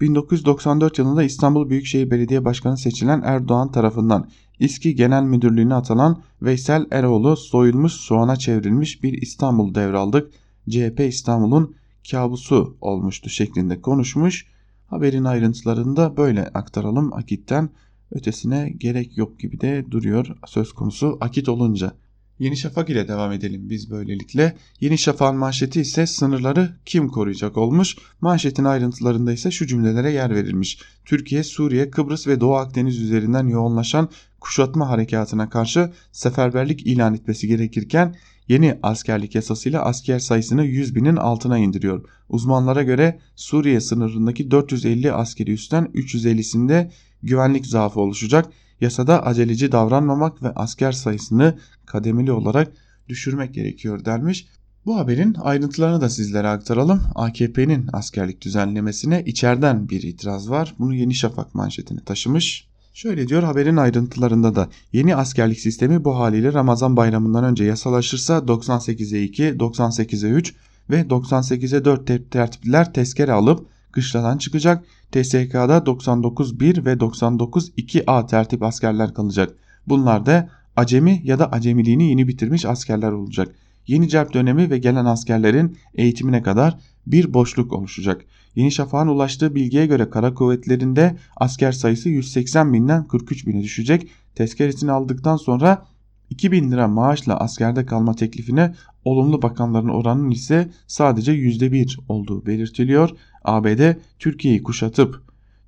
1994 yılında İstanbul Büyükşehir Belediye Başkanı seçilen Erdoğan tarafından İSKİ Genel Müdürlüğü'ne atanan Veysel Eroğlu soyulmuş soğana çevrilmiş bir İstanbul devraldık. CHP İstanbul'un kabusu olmuştu şeklinde konuşmuş. Haberin ayrıntılarını da böyle aktaralım Akit'ten. Ötesine gerek yok gibi de duruyor söz konusu Akit olunca. Yeni Şafak ile devam edelim biz böylelikle. Yeni Şafak'ın manşeti ise sınırları kim koruyacak olmuş. Manşetin ayrıntılarında ise şu cümlelere yer verilmiş. Türkiye, Suriye, Kıbrıs ve Doğu Akdeniz üzerinden yoğunlaşan kuşatma harekatına karşı seferberlik ilan etmesi gerekirken yeni askerlik yasasıyla asker sayısını 100 binin altına indiriyor. Uzmanlara göre Suriye sınırındaki 450 askeri üstten 350'sinde güvenlik zaafı oluşacak. Yasada aceleci davranmamak ve asker sayısını kademeli olarak düşürmek gerekiyor denmiş. Bu haberin ayrıntılarını da sizlere aktaralım. AKP'nin askerlik düzenlemesine içeriden bir itiraz var. Bunu Yeni Şafak manşetine taşımış. Şöyle diyor haberin ayrıntılarında da yeni askerlik sistemi bu haliyle Ramazan bayramından önce yasalaşırsa 98'e 2, 98'e 3 ve 98'e 4 tertipliler tezkere alıp kışladan çıkacak. TSK'da 99.1 ve 99.2A tertip askerler kalacak. Bunlar da acemi ya da acemiliğini yeni bitirmiş askerler olacak. Yeni celp dönemi ve gelen askerlerin eğitimine kadar bir boşluk oluşacak. Yeni Şafak'ın ulaştığı bilgiye göre kara kuvvetlerinde asker sayısı 180 binden 43 bine düşecek. Tezkeresini aldıktan sonra 2000 lira maaşla askerde kalma teklifine olumlu bakanların oranının ise sadece %1 olduğu belirtiliyor. ABD Türkiye'yi kuşatıp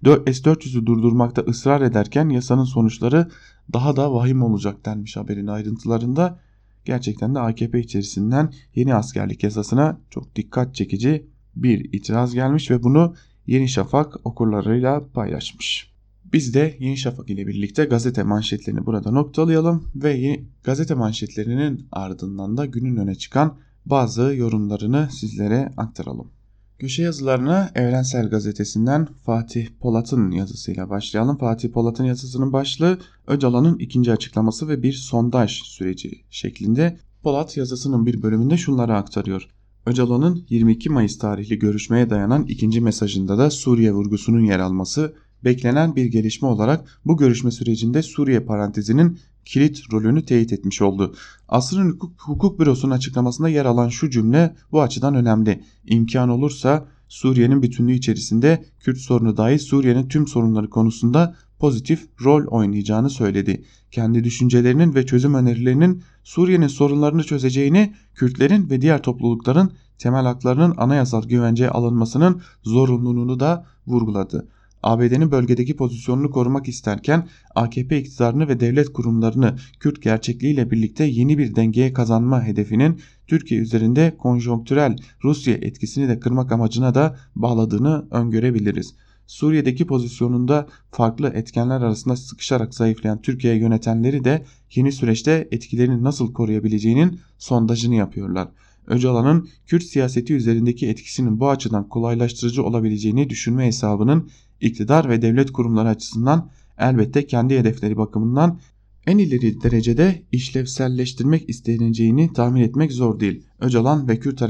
S-400'ü durdurmakta ısrar ederken yasanın sonuçları daha da vahim olacak denmiş haberin ayrıntılarında. Gerçekten de AKP içerisinden yeni askerlik yasasına çok dikkat çekici bir itiraz gelmiş ve bunu Yeni Şafak okurlarıyla paylaşmış. Biz de Yeni Şafak ile birlikte gazete manşetlerini burada noktalayalım ve yeni gazete manşetlerinin ardından da günün öne çıkan bazı yorumlarını sizlere aktaralım. Köşe yazılarına Evrensel Gazetesi'nden Fatih Polat'ın yazısıyla başlayalım. Fatih Polat'ın yazısının başlığı Öcalan'ın ikinci açıklaması ve bir sondaj süreci şeklinde. Polat yazısının bir bölümünde şunları aktarıyor. Öcalan'ın 22 Mayıs tarihli görüşmeye dayanan ikinci mesajında da Suriye vurgusunun yer alması beklenen bir gelişme olarak bu görüşme sürecinde Suriye parantezinin kilit rolünü teyit etmiş oldu. Asrın Hukuk, Hukuk Bürosu'nun açıklamasında yer alan şu cümle bu açıdan önemli. İmkan olursa Suriye'nin bütünlüğü içerisinde Kürt sorunu dahil Suriye'nin tüm sorunları konusunda pozitif rol oynayacağını söyledi. Kendi düşüncelerinin ve çözüm önerilerinin Suriye'nin sorunlarını çözeceğini, Kürtlerin ve diğer toplulukların temel haklarının anayasal güvenceye alınmasının zorunluluğunu da vurguladı. ABD'nin bölgedeki pozisyonunu korumak isterken AKP iktidarını ve devlet kurumlarını Kürt gerçekliğiyle birlikte yeni bir dengeye kazanma hedefinin Türkiye üzerinde konjonktürel Rusya etkisini de kırmak amacına da bağladığını öngörebiliriz. Suriye'deki pozisyonunda farklı etkenler arasında sıkışarak zayıflayan Türkiye yönetenleri de yeni süreçte etkilerini nasıl koruyabileceğinin sondajını yapıyorlar. Öcalan'ın Kürt siyaseti üzerindeki etkisinin bu açıdan kolaylaştırıcı olabileceğini düşünme hesabının iktidar ve devlet kurumları açısından elbette kendi hedefleri bakımından en ileri derecede işlevselleştirmek isteneceğini tahmin etmek zor değil. Öcalan ve Kürt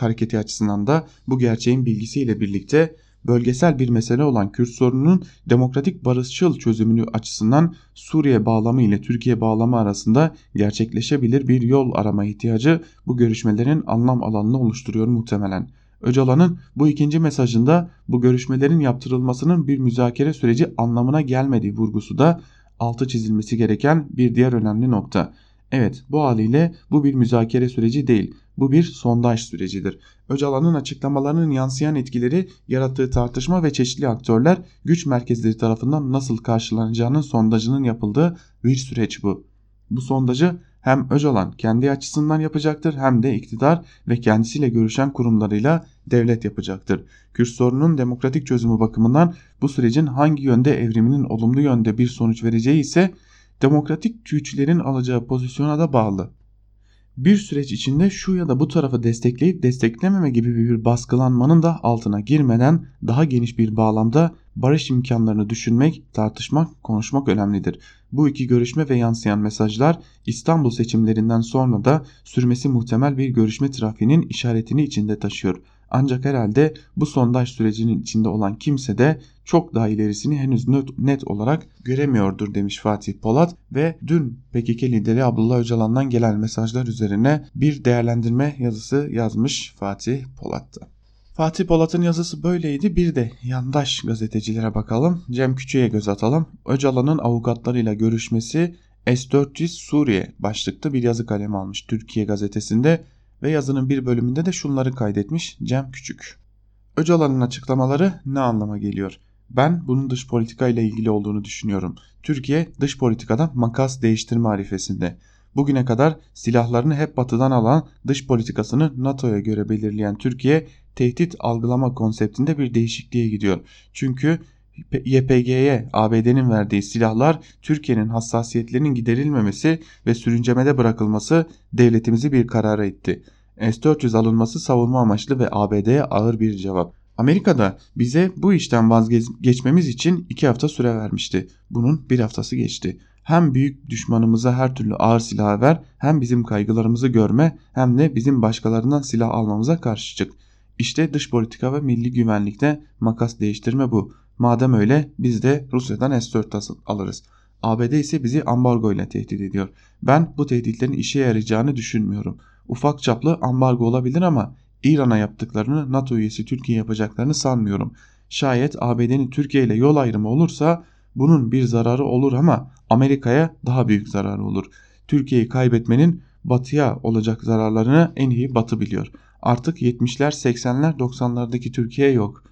hareketi açısından da bu gerçeğin bilgisiyle birlikte bölgesel bir mesele olan Kürt sorununun demokratik barışçıl çözümünü açısından Suriye bağlamı ile Türkiye bağlamı arasında gerçekleşebilir bir yol arama ihtiyacı bu görüşmelerin anlam alanını oluşturuyor muhtemelen. Öcalan'ın bu ikinci mesajında bu görüşmelerin yaptırılmasının bir müzakere süreci anlamına gelmediği vurgusu da altı çizilmesi gereken bir diğer önemli nokta. Evet bu haliyle bu bir müzakere süreci değil bu bir sondaj sürecidir. Öcalan'ın açıklamalarının yansıyan etkileri yarattığı tartışma ve çeşitli aktörler güç merkezleri tarafından nasıl karşılanacağının sondajının yapıldığı bir süreç bu. Bu sondajı hem Öcalan kendi açısından yapacaktır hem de iktidar ve kendisiyle görüşen kurumlarıyla devlet yapacaktır. Kürt sorunun demokratik çözümü bakımından bu sürecin hangi yönde evriminin olumlu yönde bir sonuç vereceği ise demokratik güçlerin alacağı pozisyona da bağlı. Bir süreç içinde şu ya da bu tarafı destekleyip desteklememe gibi bir baskılanmanın da altına girmeden daha geniş bir bağlamda barış imkanlarını düşünmek, tartışmak, konuşmak önemlidir. Bu iki görüşme ve yansıyan mesajlar İstanbul seçimlerinden sonra da sürmesi muhtemel bir görüşme trafiğinin işaretini içinde taşıyor. Ancak herhalde bu sondaj sürecinin içinde olan kimse de çok daha ilerisini henüz net olarak göremiyordur demiş Fatih Polat ve dün PKK lideri Abdullah Öcalan'dan gelen mesajlar üzerine bir değerlendirme yazısı yazmış Fatih Polat'ta. Fatih Polat'ın yazısı böyleydi. Bir de yandaş gazetecilere bakalım. Cem Küçük'e göz atalım. Öcalan'ın avukatlarıyla görüşmesi S-400 Suriye başlıklı bir yazı kalemi almış Türkiye gazetesinde ve yazının bir bölümünde de şunları kaydetmiş Cem Küçük. Öcalan'ın açıklamaları ne anlama geliyor? Ben bunun dış politika ile ilgili olduğunu düşünüyorum. Türkiye dış politikada makas değiştirme arifesinde. Bugüne kadar silahlarını hep batıdan alan dış politikasını NATO'ya göre belirleyen Türkiye tehdit algılama konseptinde bir değişikliğe gidiyor. Çünkü YPG'ye ABD'nin verdiği silahlar Türkiye'nin hassasiyetlerinin giderilmemesi ve sürüncemede bırakılması devletimizi bir karara itti. S-400 alınması savunma amaçlı ve ABD'ye ağır bir cevap. Amerika'da bize bu işten vazgeçmemiz için iki hafta süre vermişti. Bunun bir haftası geçti. Hem büyük düşmanımıza her türlü ağır silah ver hem bizim kaygılarımızı görme hem de bizim başkalarından silah almamıza karşı çık. İşte dış politika ve milli güvenlikte makas değiştirme bu. Madem öyle biz de Rusya'dan S-4 alırız. ABD ise bizi ambargo ile tehdit ediyor. Ben bu tehditlerin işe yarayacağını düşünmüyorum. Ufak çaplı ambargo olabilir ama İran'a yaptıklarını NATO üyesi Türkiye yapacaklarını sanmıyorum. Şayet ABD'nin Türkiye ile yol ayrımı olursa bunun bir zararı olur ama Amerika'ya daha büyük zararı olur. Türkiye'yi kaybetmenin batıya olacak zararlarını en iyi batı biliyor. Artık 70'ler 80'ler 90'lardaki Türkiye yok.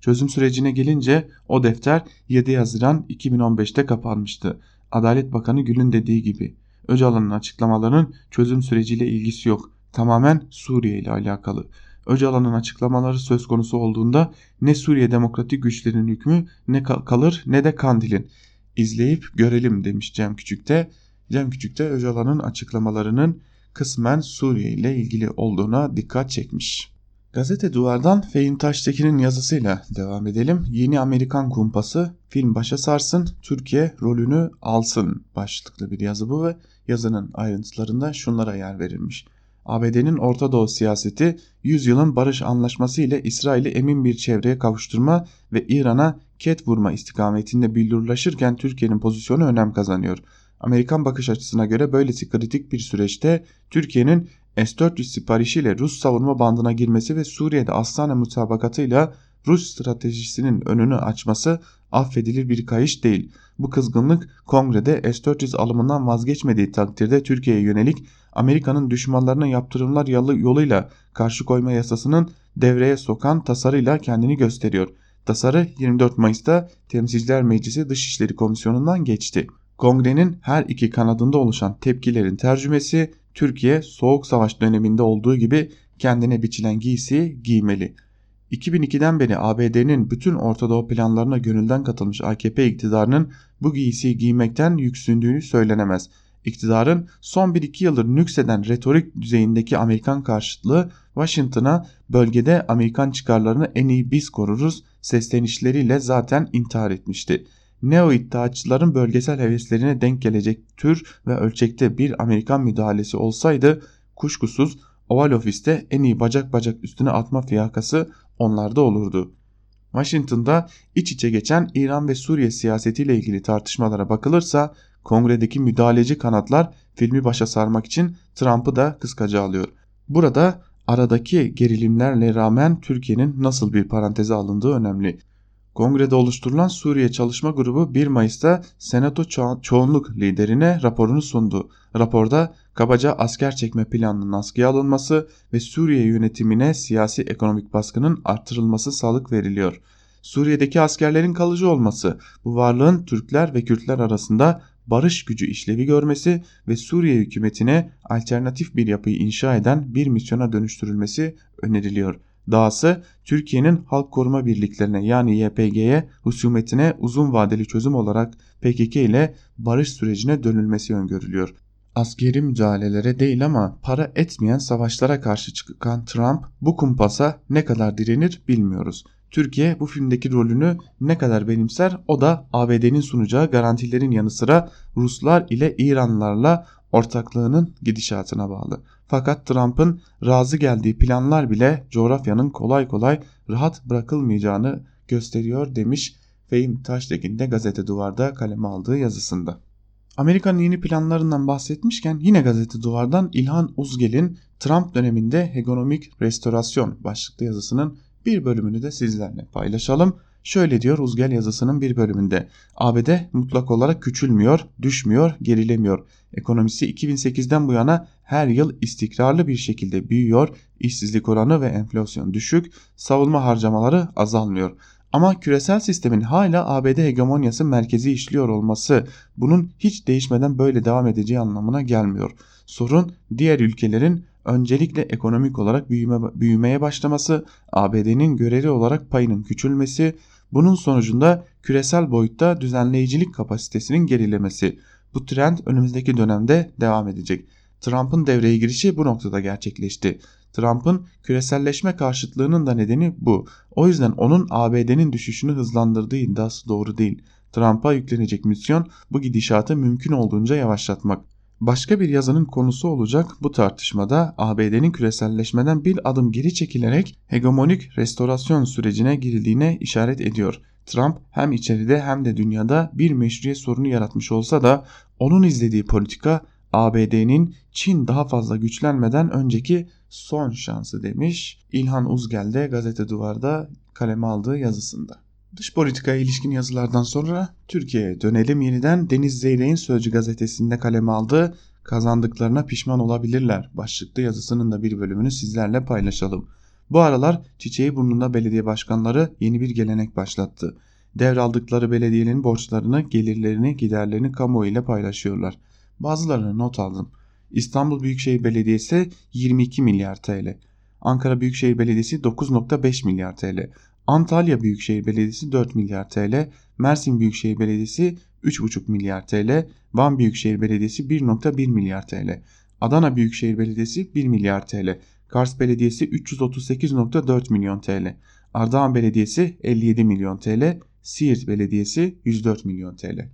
Çözüm sürecine gelince o defter 7 Haziran 2015'te kapanmıştı. Adalet Bakanı Gül'ün dediği gibi Öcalan'ın açıklamalarının çözüm süreciyle ilgisi yok. Tamamen Suriye ile alakalı. Öcalan'ın açıklamaları söz konusu olduğunda ne Suriye demokratik güçlerin hükmü ne kalır ne de Kandil'in. İzleyip görelim demiş Cem Küçük'te. Cem Küçük'te Öcalan'ın açıklamalarının kısmen Suriye ile ilgili olduğuna dikkat çekmiş. Gazete Duvar'dan Fehim Taştekin'in yazısıyla devam edelim. Yeni Amerikan Kumpası film başa sarsın, Türkiye rolünü alsın başlıklı bir yazı bu ve yazının ayrıntılarında şunlara yer verilmiş. ABD'nin Orta Doğu siyaseti 100 yılın barış anlaşması ile İsrail'i emin bir çevreye kavuşturma ve İran'a ket vurma istikametinde billurlaşırken Türkiye'nin pozisyonu önem kazanıyor. Amerikan bakış açısına göre böylesi kritik bir süreçte Türkiye'nin S-400 siparişiyle Rus savunma bandına girmesi ve Suriye'de Astana mutabakatıyla Rus stratejisinin önünü açması affedilir bir kayış değil. Bu kızgınlık kongrede S-400 alımından vazgeçmediği takdirde Türkiye'ye yönelik Amerika'nın düşmanlarına yaptırımlar yoluyla karşı koyma yasasının devreye sokan tasarıyla kendini gösteriyor. Tasarı 24 Mayıs'ta Temsilciler Meclisi Dışişleri Komisyonu'ndan geçti. Kongrenin her iki kanadında oluşan tepkilerin tercümesi Türkiye Soğuk Savaş döneminde olduğu gibi kendine biçilen giysi giymeli. 2002'den beri ABD'nin bütün Orta Doğu planlarına gönülden katılmış AKP iktidarının bu giysiyi giymekten yüksündüğünü söylenemez. İktidarın son 1-2 yıldır nükseden retorik düzeyindeki Amerikan karşıtlığı Washington'a bölgede Amerikan çıkarlarını en iyi biz koruruz seslenişleriyle zaten intihar etmişti. Neo iddiaçıların bölgesel heveslerine denk gelecek tür ve ölçekte bir Amerikan müdahalesi olsaydı kuşkusuz Oval Ofis'te en iyi bacak bacak üstüne atma fiyakası onlarda olurdu. Washington'da iç içe geçen İran ve Suriye siyasetiyle ilgili tartışmalara bakılırsa kongredeki müdahaleci kanatlar filmi başa sarmak için Trump'ı da kıskaca alıyor. Burada aradaki gerilimlerle rağmen Türkiye'nin nasıl bir paranteze alındığı önemli. Kongrede oluşturulan Suriye Çalışma Grubu 1 Mayıs'ta Senato ço çoğunluk liderine raporunu sundu. Raporda kabaca asker çekme planının askıya alınması ve Suriye yönetimine siyasi ekonomik baskının artırılması sağlık veriliyor. Suriye'deki askerlerin kalıcı olması, bu varlığın Türkler ve Kürtler arasında barış gücü işlevi görmesi ve Suriye hükümetine alternatif bir yapıyı inşa eden bir misyona dönüştürülmesi öneriliyor. Dahası Türkiye'nin halk koruma birliklerine yani YPG'ye husumetine uzun vadeli çözüm olarak PKK ile barış sürecine dönülmesi öngörülüyor. askeri müdahalelere değil ama para etmeyen savaşlara karşı çıkan Trump bu kumpasa ne kadar direnir bilmiyoruz. Türkiye bu filmdeki rolünü ne kadar benimser o da ABD'nin sunacağı garantilerin yanı sıra Ruslar ile İranlarla ortaklığının gidişatına bağlı. Fakat Trump'ın razı geldiği planlar bile coğrafyanın kolay kolay rahat bırakılmayacağını gösteriyor demiş Fehim Taştekin de gazete duvarda kaleme aldığı yazısında. Amerika'nın yeni planlarından bahsetmişken yine gazete duvardan İlhan Uzgel'in Trump döneminde ekonomik restorasyon başlıklı yazısının bir bölümünü de sizlerle paylaşalım. Şöyle diyor Uzgel yazısının bir bölümünde. ABD mutlak olarak küçülmüyor, düşmüyor, gerilemiyor. Ekonomisi 2008'den bu yana her yıl istikrarlı bir şekilde büyüyor, işsizlik oranı ve enflasyon düşük, savunma harcamaları azalmıyor. Ama küresel sistemin hala ABD hegemonyası merkezi işliyor olması bunun hiç değişmeden böyle devam edeceği anlamına gelmiyor. Sorun diğer ülkelerin öncelikle ekonomik olarak büyüme, büyümeye başlaması, ABD'nin göreli olarak payının küçülmesi, bunun sonucunda küresel boyutta düzenleyicilik kapasitesinin gerilemesi. Bu trend önümüzdeki dönemde devam edecek. Trump'ın devreye girişi bu noktada gerçekleşti. Trump'ın küreselleşme karşıtlığının da nedeni bu. O yüzden onun ABD'nin düşüşünü hızlandırdığı iddiası doğru değil. Trump'a yüklenecek misyon bu gidişatı mümkün olduğunca yavaşlatmak. Başka bir yazının konusu olacak bu tartışmada ABD'nin küreselleşmeden bir adım geri çekilerek hegemonik restorasyon sürecine girildiğine işaret ediyor. Trump hem içeride hem de dünyada bir meşruiyet sorunu yaratmış olsa da onun izlediği politika ABD'nin Çin daha fazla güçlenmeden önceki son şansı demiş İlhan Uzgel de gazete duvarda kaleme aldığı yazısında. Dış politikaya ilişkin yazılardan sonra Türkiye'ye dönelim yeniden Deniz Zeyrek'in Sözcü gazetesinde kaleme aldığı kazandıklarına pişman olabilirler başlıklı yazısının da bir bölümünü sizlerle paylaşalım. Bu aralar çiçeği burnunda belediye başkanları yeni bir gelenek başlattı. Devraldıkları belediyenin borçlarını, gelirlerini, giderlerini kamuoyu ile paylaşıyorlar. Bazılarını not aldım. İstanbul Büyükşehir Belediyesi 22 milyar TL. Ankara Büyükşehir Belediyesi 9.5 milyar TL. Antalya Büyükşehir Belediyesi 4 milyar TL. Mersin Büyükşehir Belediyesi 3.5 milyar TL. Van Büyükşehir Belediyesi 1.1 milyar TL. Adana Büyükşehir Belediyesi 1 milyar TL. Kars Belediyesi 338.4 milyon TL. Ardahan Belediyesi 57 milyon TL. Siirt Belediyesi 104 milyon TL.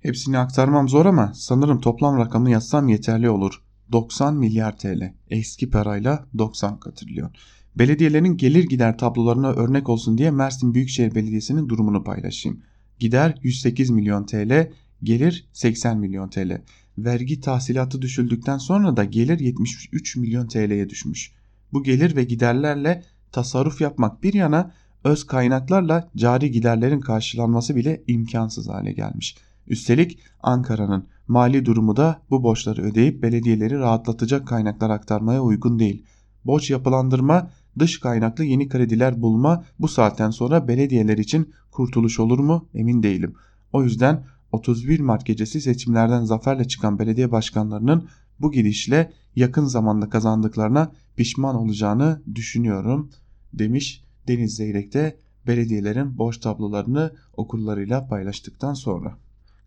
Hepsini aktarmam zor ama sanırım toplam rakamı yazsam yeterli olur. 90 milyar TL. Eski parayla 90 katrilyon. Belediyelerin gelir gider tablolarına örnek olsun diye Mersin Büyükşehir Belediyesi'nin durumunu paylaşayım. Gider 108 milyon TL, gelir 80 milyon TL. Vergi tahsilatı düşüldükten sonra da gelir 73 milyon TL'ye düşmüş. Bu gelir ve giderlerle tasarruf yapmak bir yana öz kaynaklarla cari giderlerin karşılanması bile imkansız hale gelmiş. Üstelik Ankara'nın mali durumu da bu borçları ödeyip belediyeleri rahatlatacak kaynaklar aktarmaya uygun değil. Borç yapılandırma, dış kaynaklı yeni krediler bulma bu saatten sonra belediyeler için kurtuluş olur mu emin değilim. O yüzden 31 Mart gecesi seçimlerden zaferle çıkan belediye başkanlarının bu gidişle yakın zamanda kazandıklarına pişman olacağını düşünüyorum demiş Deniz Zeyrek de belediyelerin borç tablolarını okullarıyla paylaştıktan sonra.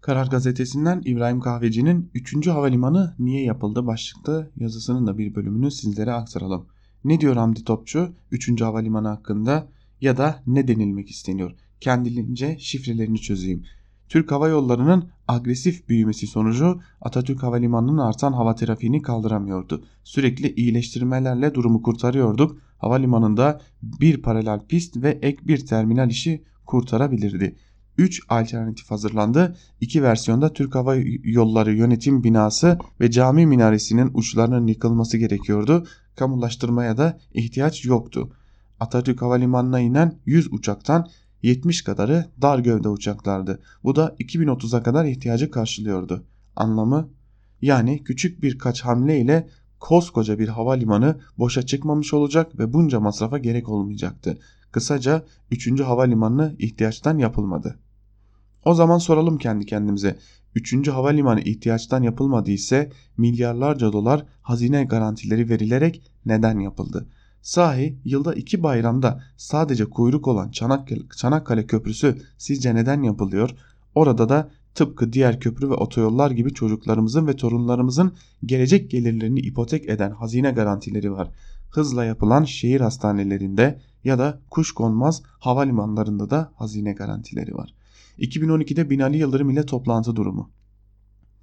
Karar Gazetesi'nden İbrahim Kahveci'nin 3. Havalimanı niye yapıldı başlıklı yazısının da bir bölümünü sizlere aktaralım. Ne diyor Hamdi Topçu 3. Havalimanı hakkında ya da ne denilmek isteniyor? Kendince şifrelerini çözeyim. Türk Hava Yolları'nın agresif büyümesi sonucu Atatürk Havalimanı'nın artan hava trafiğini kaldıramıyordu. Sürekli iyileştirmelerle durumu kurtarıyorduk. Havalimanında bir paralel pist ve ek bir terminal işi kurtarabilirdi. 3 alternatif hazırlandı. İki versiyonda Türk Hava Yolları Yönetim Binası ve cami minaresinin uçlarının yıkılması gerekiyordu. Kamulaştırmaya da ihtiyaç yoktu. Atatürk Havalimanı'na inen 100 uçaktan 70 kadarı dar gövde uçaklardı. Bu da 2030'a kadar ihtiyacı karşılıyordu. Anlamı yani küçük birkaç hamle ile koskoca bir havalimanı boşa çıkmamış olacak ve bunca masrafa gerek olmayacaktı. Kısaca 3. havalimanı ihtiyaçtan yapılmadı. O zaman soralım kendi kendimize. 3. havalimanı ihtiyaçtan yapılmadı ise milyarlarca dolar hazine garantileri verilerek neden yapıldı? Sahi yılda iki bayramda sadece kuyruk olan Çanakkale, Köprüsü sizce neden yapılıyor? Orada da tıpkı diğer köprü ve otoyollar gibi çocuklarımızın ve torunlarımızın gelecek gelirlerini ipotek eden hazine garantileri var. Hızla yapılan şehir hastanelerinde ya da kuşkonmaz havalimanlarında da hazine garantileri var. 2012'de Binali Yıldırım ile toplantı durumu.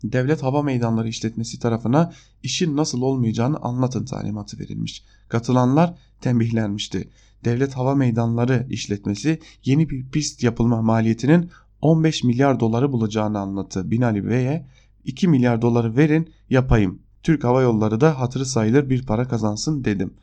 Devlet Hava Meydanları İşletmesi tarafına işin nasıl olmayacağını anlatın talimatı verilmiş. Katılanlar tembihlenmişti. Devlet Hava Meydanları İşletmesi yeni bir pist yapılma maliyetinin 15 milyar doları bulacağını anlattı. Binali Bey'e 2 milyar doları verin yapayım. Türk Hava Yolları da hatırı sayılır bir para kazansın dedim.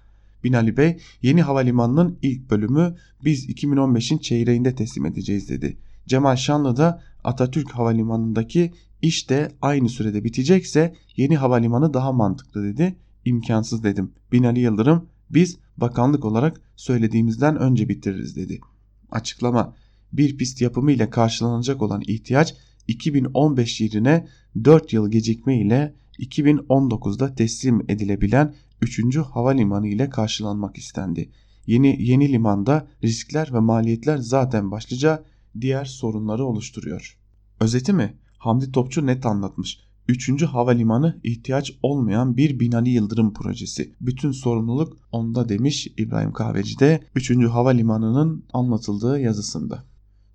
Binali Bey yeni havalimanının ilk bölümü biz 2015'in çeyreğinde teslim edeceğiz dedi. Cemal Şanlı da Atatürk Havalimanı'ndaki iş de aynı sürede bitecekse yeni havalimanı daha mantıklı dedi. İmkansız dedim. Binali Yıldırım biz bakanlık olarak söylediğimizden önce bitiririz dedi. Açıklama bir pist yapımı ile karşılanacak olan ihtiyaç 2015 yerine 4 yıl gecikme ile 2019'da teslim edilebilen 3. havalimanı ile karşılanmak istendi. Yeni yeni limanda riskler ve maliyetler zaten başlıca diğer sorunları oluşturuyor. Özeti mi? Hamdi Topçu net anlatmış. 3. havalimanı ihtiyaç olmayan bir Binali Yıldırım projesi. Bütün sorumluluk onda demiş İbrahim Kahveci de 3. havalimanının anlatıldığı yazısında.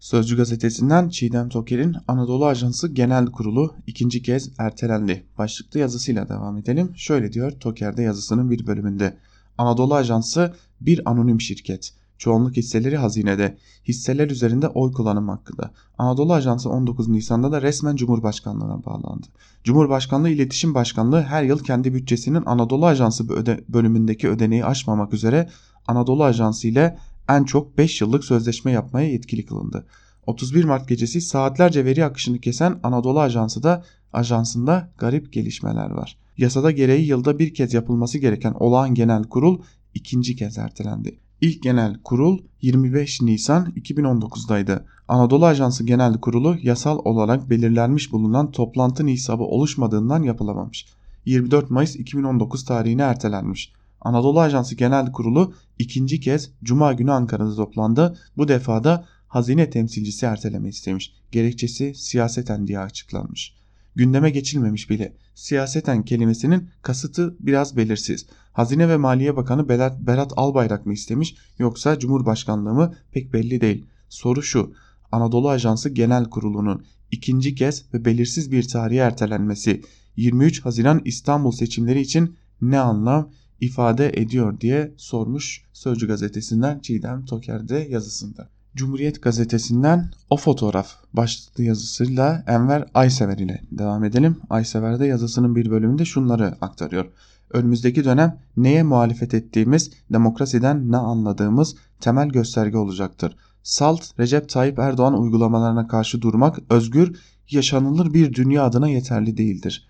Sözcü gazetesinden Çiğdem Toker'in Anadolu Ajansı Genel Kurulu ikinci kez ertelendi. Başlıklı yazısıyla devam edelim. Şöyle diyor Toker'de yazısının bir bölümünde. Anadolu Ajansı bir anonim şirket. Çoğunluk hisseleri hazinede. Hisseler üzerinde oy kullanım hakkında. Anadolu Ajansı 19 Nisan'da da resmen Cumhurbaşkanlığına bağlandı. Cumhurbaşkanlığı İletişim Başkanlığı her yıl kendi bütçesinin Anadolu Ajansı bölümündeki ödeneği aşmamak üzere Anadolu Ajansı ile en çok 5 yıllık sözleşme yapmaya yetkili kılındı. 31 Mart gecesi saatlerce veri akışını kesen Anadolu Ajansı da ajansında garip gelişmeler var. Yasada gereği yılda bir kez yapılması gereken olağan genel kurul ikinci kez ertelendi. İlk genel kurul 25 Nisan 2019'daydı. Anadolu Ajansı Genel Kurulu yasal olarak belirlenmiş bulunan toplantı nisabı oluşmadığından yapılamamış. 24 Mayıs 2019 tarihine ertelenmiş. Anadolu Ajansı Genel Kurulu ikinci kez Cuma günü Ankara'da toplandı. Bu defada hazine temsilcisi erteleme istemiş. Gerekçesi siyaseten diye açıklanmış. Gündeme geçilmemiş bile. Siyaseten kelimesinin kasıtı biraz belirsiz. Hazine ve Maliye Bakanı Berat, Albayrak mı istemiş yoksa Cumhurbaşkanlığı mı pek belli değil. Soru şu. Anadolu Ajansı Genel Kurulu'nun ikinci kez ve belirsiz bir tarihe ertelenmesi 23 Haziran İstanbul seçimleri için ne anlam ifade ediyor diye sormuş Sözcü gazetesinden Çiğdem Toker'de yazısında. Cumhuriyet gazetesinden o fotoğraf başlıklı yazısıyla Enver Aysever ile devam edelim. Aysever de yazısının bir bölümünde şunları aktarıyor. Önümüzdeki dönem neye muhalefet ettiğimiz, demokrasiden ne anladığımız temel gösterge olacaktır. Salt Recep Tayyip Erdoğan uygulamalarına karşı durmak özgür, yaşanılır bir dünya adına yeterli değildir.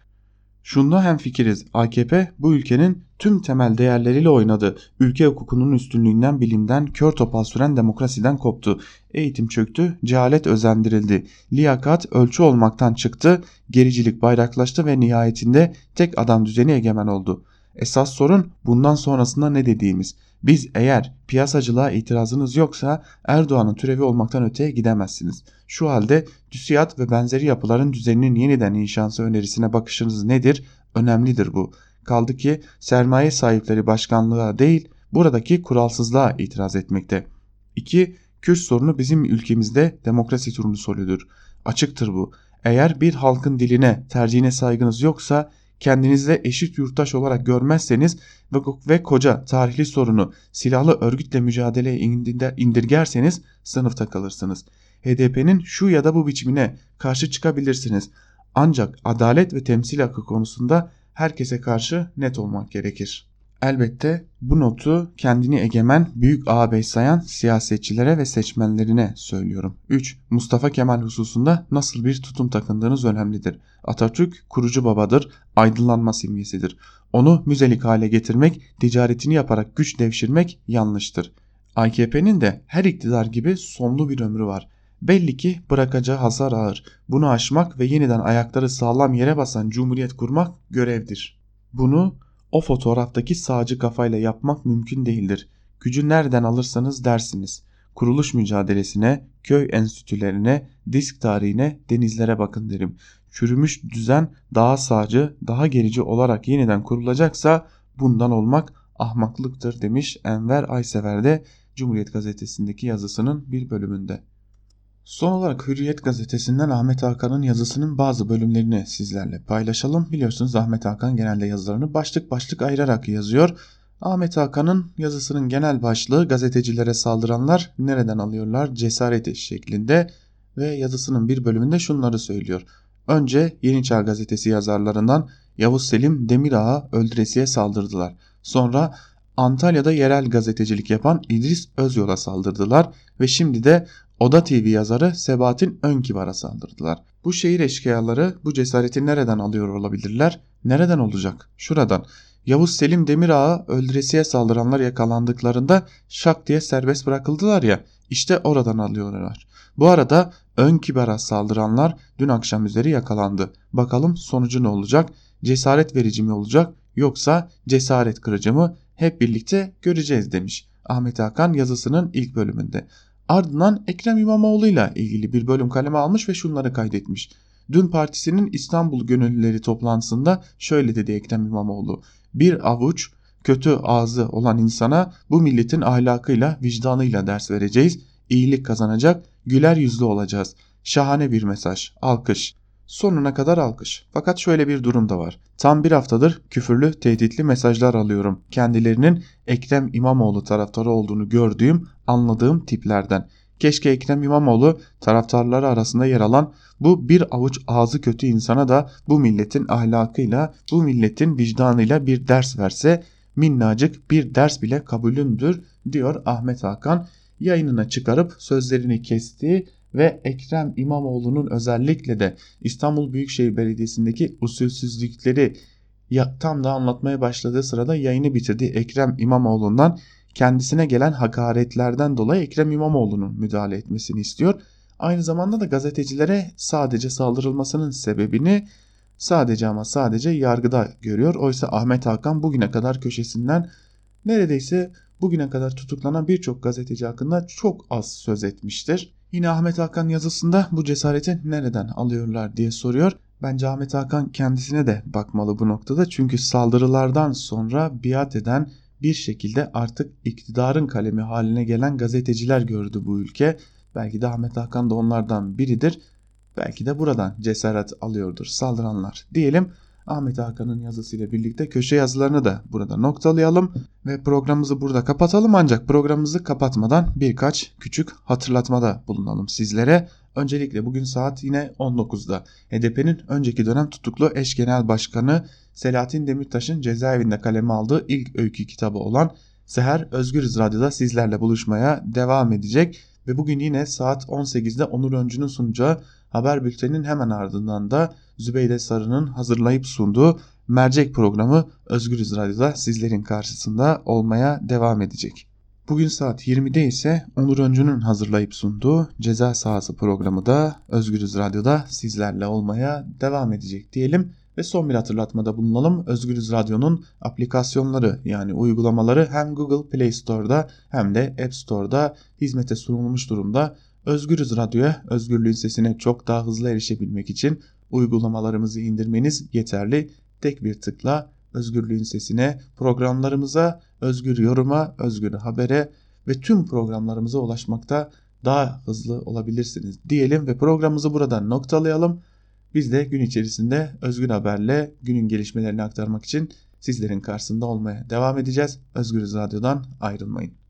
Şunda hem fikiriz. AKP bu ülkenin tüm temel değerleriyle oynadı. Ülke hukukunun üstünlüğünden bilimden kör topal süren demokrasiden koptu. Eğitim çöktü, cehalet özendirildi. Liyakat ölçü olmaktan çıktı, gericilik bayraklaştı ve nihayetinde tek adam düzeni egemen oldu. Esas sorun bundan sonrasında ne dediğimiz. Biz eğer piyasacılığa itirazınız yoksa Erdoğan'ın türevi olmaktan öteye gidemezsiniz. Şu halde TÜSİAD ve benzeri yapıların düzeninin yeniden inşası önerisine bakışınız nedir? Önemlidir bu. Kaldı ki sermaye sahipleri başkanlığa değil buradaki kuralsızlığa itiraz etmekte. 2. Kürt sorunu bizim ülkemizde demokrasi turnusoludur. Açıktır bu. Eğer bir halkın diline, tercihine saygınız yoksa kendinizde eşit yurttaş olarak görmezseniz ve, ve koca tarihli sorunu silahlı örgütle mücadeleye indirgerseniz sınıfta kalırsınız. HDP'nin şu ya da bu biçimine karşı çıkabilirsiniz. Ancak adalet ve temsil hakkı konusunda herkese karşı net olmak gerekir. Elbette bu notu kendini egemen büyük ağabey sayan siyasetçilere ve seçmenlerine söylüyorum. 3. Mustafa Kemal hususunda nasıl bir tutum takındığınız önemlidir. Atatürk kurucu babadır, aydınlanma simgesidir. Onu müzelik hale getirmek, ticaretini yaparak güç devşirmek yanlıştır. AKP'nin de her iktidar gibi sonlu bir ömrü var. Belli ki bırakacağı hasar ağır. Bunu aşmak ve yeniden ayakları sağlam yere basan cumhuriyet kurmak görevdir. Bunu o fotoğraftaki sağcı kafayla yapmak mümkün değildir. Gücü nereden alırsanız dersiniz. kuruluş mücadelesine, köy enstitülerine, disk tarihine, denizlere bakın derim. Çürümüş düzen daha sağcı, daha gerici olarak yeniden kurulacaksa bundan olmak ahmaklıktır demiş Enver Aysever de Cumhuriyet Gazetesi'ndeki yazısının bir bölümünde. Son olarak Hürriyet gazetesinden Ahmet Hakan'ın yazısının bazı bölümlerini sizlerle paylaşalım. Biliyorsunuz Ahmet Hakan genelde yazılarını başlık başlık ayırarak yazıyor. Ahmet Hakan'ın yazısının genel başlığı gazetecilere saldıranlar nereden alıyorlar cesareti şeklinde ve yazısının bir bölümünde şunları söylüyor. Önce Yeni Çağ gazetesi yazarlarından Yavuz Selim Demirağ'a öldüresiye saldırdılar. Sonra Antalya'da yerel gazetecilik yapan İdris Özyol'a saldırdılar ve şimdi de Oda TV yazarı Sebahattin Önkivar'a saldırdılar. Bu şehir eşkıyaları bu cesareti nereden alıyor olabilirler? Nereden olacak? Şuradan. Yavuz Selim Demirağ'a öldüresiye saldıranlar yakalandıklarında şak diye serbest bırakıldılar ya işte oradan alıyorlar. Bu arada ön kibara saldıranlar dün akşam üzeri yakalandı. Bakalım sonucu ne olacak? Cesaret verici mi olacak yoksa cesaret kırıcı mı? Hep birlikte göreceğiz demiş Ahmet Hakan yazısının ilk bölümünde. Ardından Ekrem İmamoğlu ile ilgili bir bölüm kaleme almış ve şunları kaydetmiş. Dün partisinin İstanbul Gönüllüleri toplantısında şöyle dedi Ekrem İmamoğlu. Bir avuç kötü ağzı olan insana bu milletin ahlakıyla, vicdanıyla ders vereceğiz. İyilik kazanacak, güler yüzlü olacağız. Şahane bir mesaj. Alkış. Sonuna kadar alkış. Fakat şöyle bir durum da var. Tam bir haftadır küfürlü, tehditli mesajlar alıyorum. Kendilerinin Ekrem İmamoğlu taraftarı olduğunu gördüğüm, anladığım tiplerden. Keşke Ekrem İmamoğlu taraftarları arasında yer alan bu bir avuç ağzı kötü insana da bu milletin ahlakıyla, bu milletin vicdanıyla bir ders verse minnacık bir ders bile kabulündür diyor Ahmet Hakan yayınına çıkarıp sözlerini kestiği ve Ekrem İmamoğlu'nun özellikle de İstanbul Büyükşehir Belediyesi'ndeki usulsüzlükleri tam da anlatmaya başladığı sırada yayını bitirdiği Ekrem İmamoğlu'ndan kendisine gelen hakaretlerden dolayı Ekrem İmamoğlu'nun müdahale etmesini istiyor. Aynı zamanda da gazetecilere sadece saldırılmasının sebebini sadece ama sadece yargıda görüyor. Oysa Ahmet Hakan bugüne kadar köşesinden neredeyse bugüne kadar tutuklanan birçok gazeteci hakkında çok az söz etmiştir. Yine Ahmet Hakan yazısında bu cesareti nereden alıyorlar diye soruyor. Bence Ahmet Hakan kendisine de bakmalı bu noktada. Çünkü saldırılardan sonra biat eden bir şekilde artık iktidarın kalemi haline gelen gazeteciler gördü bu ülke. Belki de Ahmet Hakan da onlardan biridir. Belki de buradan cesaret alıyordur saldıranlar diyelim. Ahmet Hakan'ın yazısıyla birlikte köşe yazılarını da burada noktalayalım ve programımızı burada kapatalım. Ancak programımızı kapatmadan birkaç küçük hatırlatmada bulunalım sizlere. Öncelikle bugün saat yine 19'da HDP'nin önceki dönem tutuklu eş genel başkanı Selahattin Demirtaş'ın cezaevinde kaleme aldığı ilk öykü kitabı olan Seher Özgürüz Radyo'da sizlerle buluşmaya devam edecek. Ve bugün yine saat 18'de Onur Öncü'nün sunacağı haber bülteninin hemen ardından da Zübeyde Sarı'nın hazırlayıp sunduğu mercek programı Özgürüz Radyo'da sizlerin karşısında olmaya devam edecek. Bugün saat 20'de ise Onur Öncü'nün hazırlayıp sunduğu Ceza Sahası programı da Özgürüz Radyo'da sizlerle olmaya devam edecek diyelim. Ve son bir hatırlatmada bulunalım. Özgürüz Radyo'nun aplikasyonları yani uygulamaları hem Google Play Store'da hem de App Store'da hizmete sunulmuş durumda. Özgürüz Radyo'ya, özgürlüğün sesine çok daha hızlı erişebilmek için uygulamalarımızı indirmeniz yeterli. Tek bir tıkla özgürlüğün sesine, programlarımıza, özgür yoruma, özgür habere ve tüm programlarımıza ulaşmakta daha hızlı olabilirsiniz diyelim ve programımızı burada noktalayalım. Biz de gün içerisinde Özgür Haber'le günün gelişmelerini aktarmak için sizlerin karşısında olmaya devam edeceğiz. Özgürüz Radyo'dan ayrılmayın.